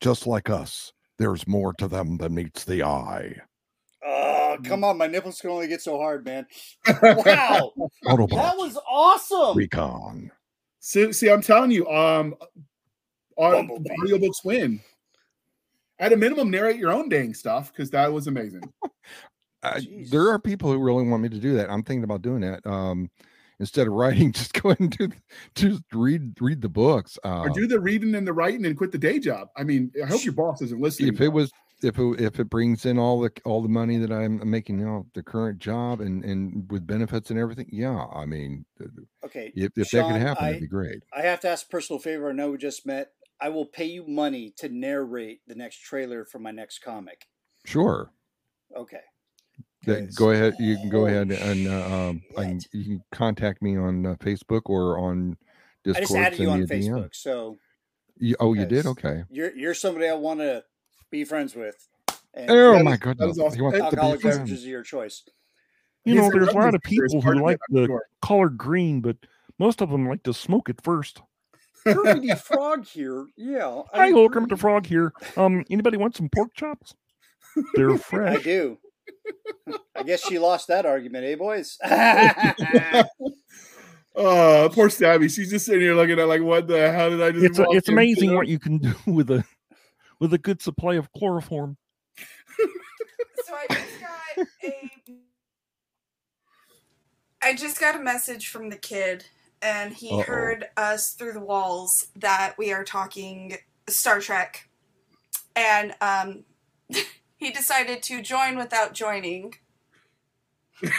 Just like us, there's more to them than meets the eye. Oh, come on, my nipples can only get so hard, man. Wow, Autobots that was awesome. recon. See, see, I'm telling you, um, on Bumblebee. audiobooks win. At a minimum, narrate your own dang stuff because that was amazing. I, there are people who really want me to do that. I'm thinking about doing that. Um, instead of writing, just go ahead and do, just read read the books. Uh, or do the reading and the writing and quit the day job. I mean, I hope your boss isn't listening. if it was if it, if it brings in all the all the money that I'm making you now, the current job and and with benefits and everything, yeah. I mean, th- th- Okay, if, if that could happen, I, that'd be great. I have to ask a personal favor. I know we just met. I will pay you money to narrate the next trailer for my next comic. Sure. Okay. That, 'Cause go ahead. You can go ahead and uh, um, I can, you can contact me on uh, Facebook or on Discord. I Discord. just added you on me a DM. Facebook, so You- oh, you did? Okay. you're you're somebody I want to be friends with. And Oh my is- that goodness! awesome. You want Hey, to be alcoholic friends? beverages are your choice. You know, there's a lot of people who like the sure. color green, but most of them like to smoke it first. Kermit Frog here. Yeah. I Hi, hello, agree. Kermit the Frog here. Um, anybody want some pork chops? They're fresh. I do. I guess she lost that argument, eh, boys? Oh, poor Stabby. She's just sitting here looking at like, what the hell did I just? It's a, it's amazing into? what you can do with a with a good supply of chloroform. So I just got a I just got a message from the kid and he Uh-oh. heard us through the walls that we are talking Star Trek. And um he decided to join without joining.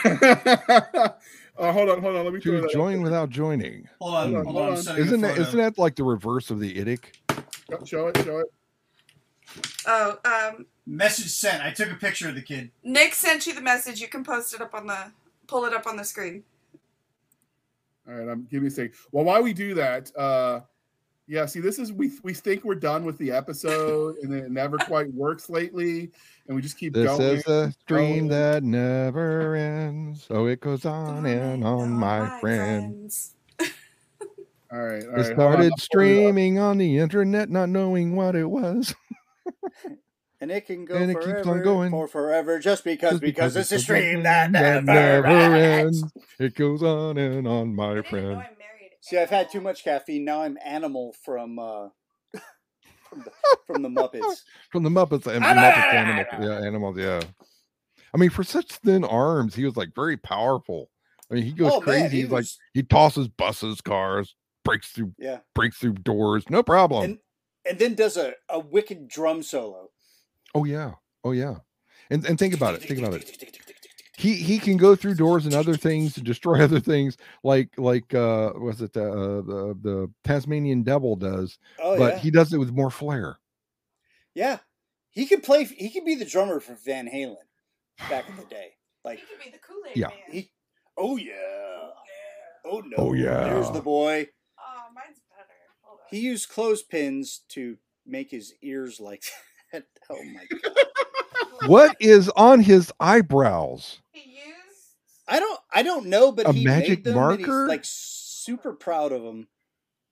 oh, hold on, hold on. Let me To that join up. without joining. Hold on, Hold on, hold hold on. on. I'm sending Isn't a that photo. isn't that like the reverse of the idic? Show- Show it, show it. Oh, um Message sent. I took a picture of the kid. Nick sent you the message. You can post it up on the pull it up on the screen. All right, um, give me a second. Well, while we do that, uh, yeah, see, this is we we think we're done with the episode, and it never quite works lately, and we just keep This going. is a stream going. that never ends. So it goes on and on, my friend. friends. All right, all right. It hold on, started I'll pull it up. streaming on the internet, not knowing what it was. and it can go And it forever keeps on going. for forever just because Just because it's a it's stream a that stream never, ends. It goes on and on, my I friend. See, I've had too much caffeine. Now I'm Animal from uh, from, the, from the Muppets. From the Muppets and Muppets animals. Yeah, animals, yeah. I mean, for such thin arms, he was like very powerful. I mean, he goes Oh, crazy. man, he He's like he tosses buses, cars, breaks through Yeah, breaks through doors, no problem. and and then does a, a wicked drum solo. oh yeah. Oh yeah. And and think about it. Think about it. He he can go through doors and other things and destroy other things, like like uh was it uh, the the Tasmanian Devil does, Oh but yeah, he does it with more flair. yeah. He could play. He could be the drummer for Van Halen back in the day. Like You could be the Kool-Aid Yeah. man. he. Oh yeah. Oh no. Oh, yeah. There's the boy. Oh, mine's better. Hold on. He used clothespins to make his ears like that. Oh my god. What is on his eyebrows? He used I don't. I don't know, but A he magic made them and he's, marker? like super proud of them.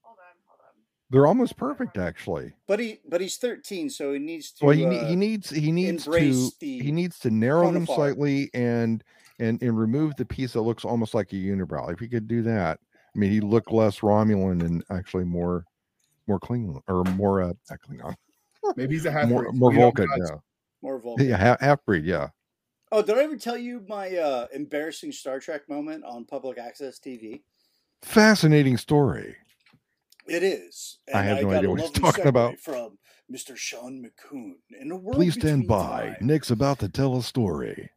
Hold on, hold on. They're almost perfect, actually. But he. But he's 13, so he needs to. Well, he, uh, he needs he needs to he needs to narrow them slightly and and and remove the piece that looks almost like a unibrow. If he could do that, I mean, he'd look less Romulan and actually more more Klingon or more uh, not Klingon, Maybe he's a half more more Vulcan. Yeah, more Vulcan. yeah, half, half breed. Yeah. Oh, did I ever tell you my uh, embarrassing Star Trek moment on public access TV? Fascinating story. It is. I have no got idea what he's talking about. From Mr. Sean McCoon. In a world Please stand by. time. Nick's about to tell a story.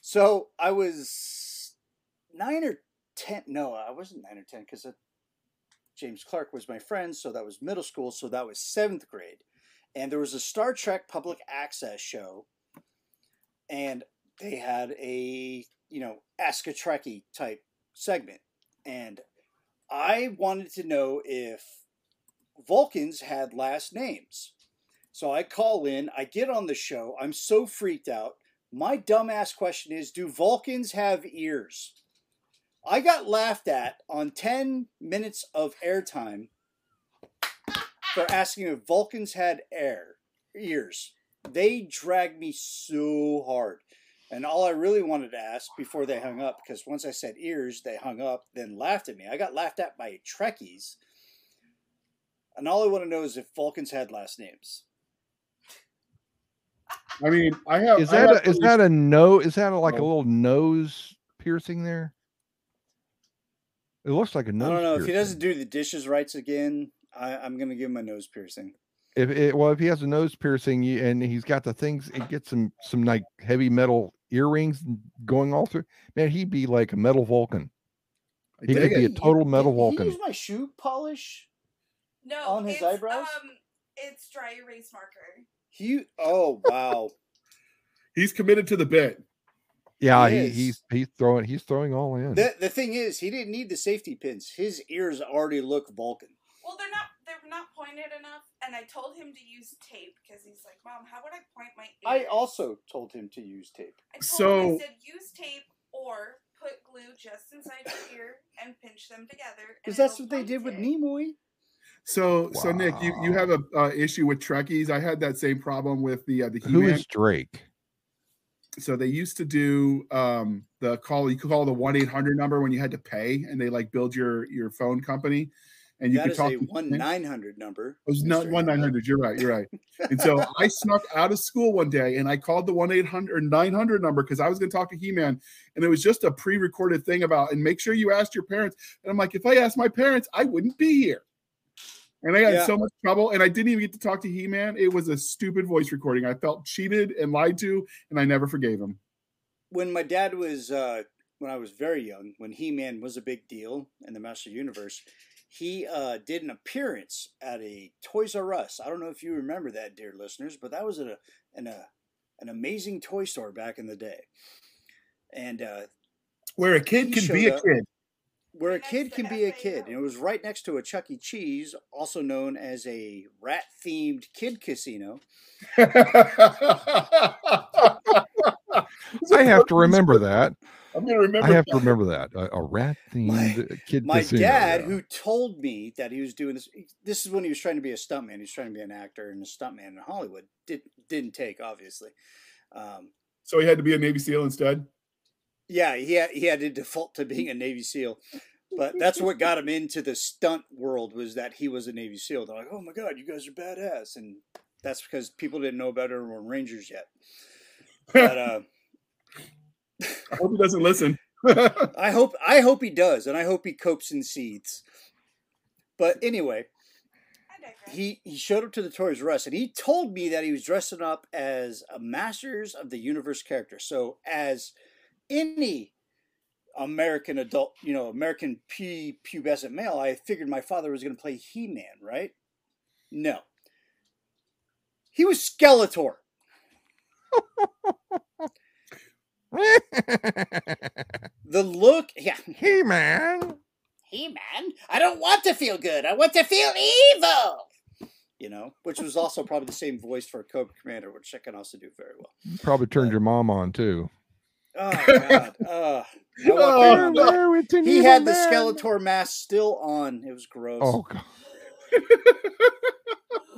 So I was nine or ten. No, I wasn't nine or ten because James Clark was my friend, so that was middle school, so that was seventh grade. And there was a Star Trek public access show, and they had a, you know, Ask a Trekkie type segment. And I wanted to know if Vulcans had last names. So I call in, I get on the show, I'm so freaked out. My dumbass question is Do Vulcans have ears? I got laughed at on 10 minutes of airtime for asking if Vulcans had air ears. They dragged me so hard. And all I really wanted to ask before they hung up, because once I said ears, they hung up, then laughed at me. I got laughed at by Trekkies. And all I want to know is if Vulcans had last names. I mean, I have. Is I that have a, is that a no? Is that a, like a little nose piercing there? It looks like a nose. I don't know. If he doesn't do the dishes rights again, I, I'm going to give him a nose piercing. If it, well, if he has a nose piercing and he's got the things, it gets some some like heavy metal earrings going all through. Man, he'd be like a metal Vulcan. I He dig could be a it. total metal Did he Vulcan. use my shoe polish? No, On his it's, eyebrows? Um, it's dry erase marker. He. Oh wow. He's committed to the bit. Yeah, He he, he's he's throwing he's throwing all in. the the thing is, he didn't need the safety pins. His ears already look Vulcan. Well, they're not they're not pointed enough, and I told him to use tape because he's like, "Mom, how would I point my?" I also told him to use tape. I told him, So- I said use tape or put glue just inside your ear and pinch them together. Because that's what they did point with it." Nimoy. So, so Nick, you, you have a uh, issue with Trekkies. I had that same problem with the uh, the Who He-Man. is Drake? so they used to do um the call you could call the 1-800 number when you had to pay and they like build your your phone company and you That could talk a one nine hundred number. it was not one nine hundred. You're right. You're right. And so I snuck out of school one day and I called the one eight hundred nine hundred number because I was going to talk to He Man, and it was just a pre-recorded thing about and make sure you asked your parents. And I'm like, if I asked my parents, I wouldn't be here. And I had Yeah. so much trouble, and I didn't even get to talk to He Man. It was a stupid voice recording. I felt cheated and lied to, and I never forgave him. when my dad was uh, when I was very young, when He Man was a big deal in the Master Universe, he uh, did an appearance at a Toys R Us. I don't know if you remember that, dear listeners, but that was a an a, an amazing toy store back in the day, and uh, Where a kid can be a up. kid. where a kid next can be a kid, and it was right next to a Chuck E. Cheese, also known as a rat themed kid casino. I have to remember that. I'm gonna remember. I have to remember that. A, a rat themed kid My casino, dad, yeah. who told me that he was doing this, this is when he was trying to be a stuntman. He was trying to be an actor and a stuntman in Hollywood. Did, didn't take, obviously. Um, So he had to be a Navy SEAL instead. yeah, he had, he had to default to being a Navy SEAL. But that's what got him into the stunt world was that he was a Navy SEAL. They're like, oh my God, you guys are badass. And that's because people didn't know about Airborne Rangers yet. But uh, I hope he doesn't listen. I hope I hope he does, and I hope he copes and seethes. But anyway, he he showed up to the Toys R Us and he told me that he was dressing up as a Masters of the Universe character. So as any American adult, you know, American p pubescent male, I figured my father was going to play He Man, right? No, he was Skeletor. The look, yeah, hey man, He Man, I don't want to feel good. I want to feel evil. You know, which was also probably the same voice for a Cobra Commander, which I can also do very well. probably turned your mom on too. Oh God! Uh, Oh, no. There, it's He evil had the. Skeletor mask still on. It was gross. Oh god.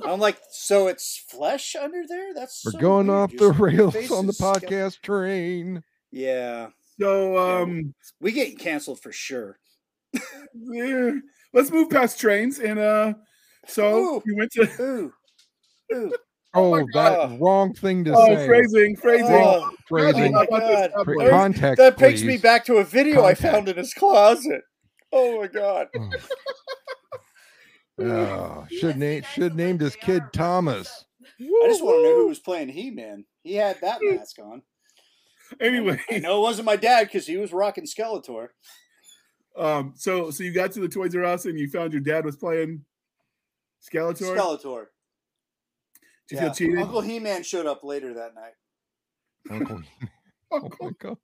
I'm like, so it's flesh under there? That's We're so going weird. off Your the rails on the is skele- podcast train. Yeah, So um we getting canceled for sure. yeah, let's move past trains and uh so Ooh. you went to Ooh, ooh. Oh, my that God. wrong thing to oh say. phrasing phrasing Oh, Phrasing. Oh my How God. subway? Context. that takes me back to a video I found in his closet. Oh my God! Oh, should name you should named his kid are. Thomas. I just want to know who was playing He Man. He had that mask on. anyway I know it wasn't my dad because he was rocking Skeletor. Um, so so you got to the Toys R Us and you found your dad was playing Skeletor. Skeletor. Did you feel cheated? Uncle He Man showed up later that night. Uncle, oh my God.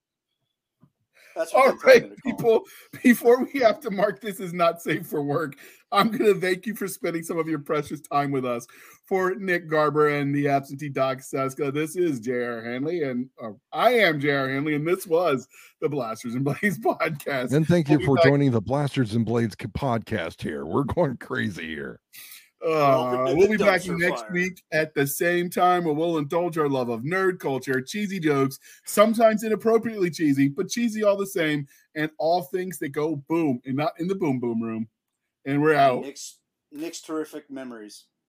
That's what All they told me right, to call him. people, before we have to mark this as not safe for work, I'm going to thank you for spending some of your precious time with us. For Nick Garber and the absentee Doc Cisca, this is J.R. Handley, and uh, I am J.R. Handley, and this was the Blasters and Blades podcast. And thank you We'll for back- joining the Blasters and Blades podcast here. We're going crazy here. Uh, we'll be back next fire. week at the same time where we'll indulge our love of nerd culture, cheesy jokes, sometimes inappropriately cheesy, but cheesy all the same, and all things that go boom and not in the boom boom room. And we're out. Nick's Nick's terrific memories.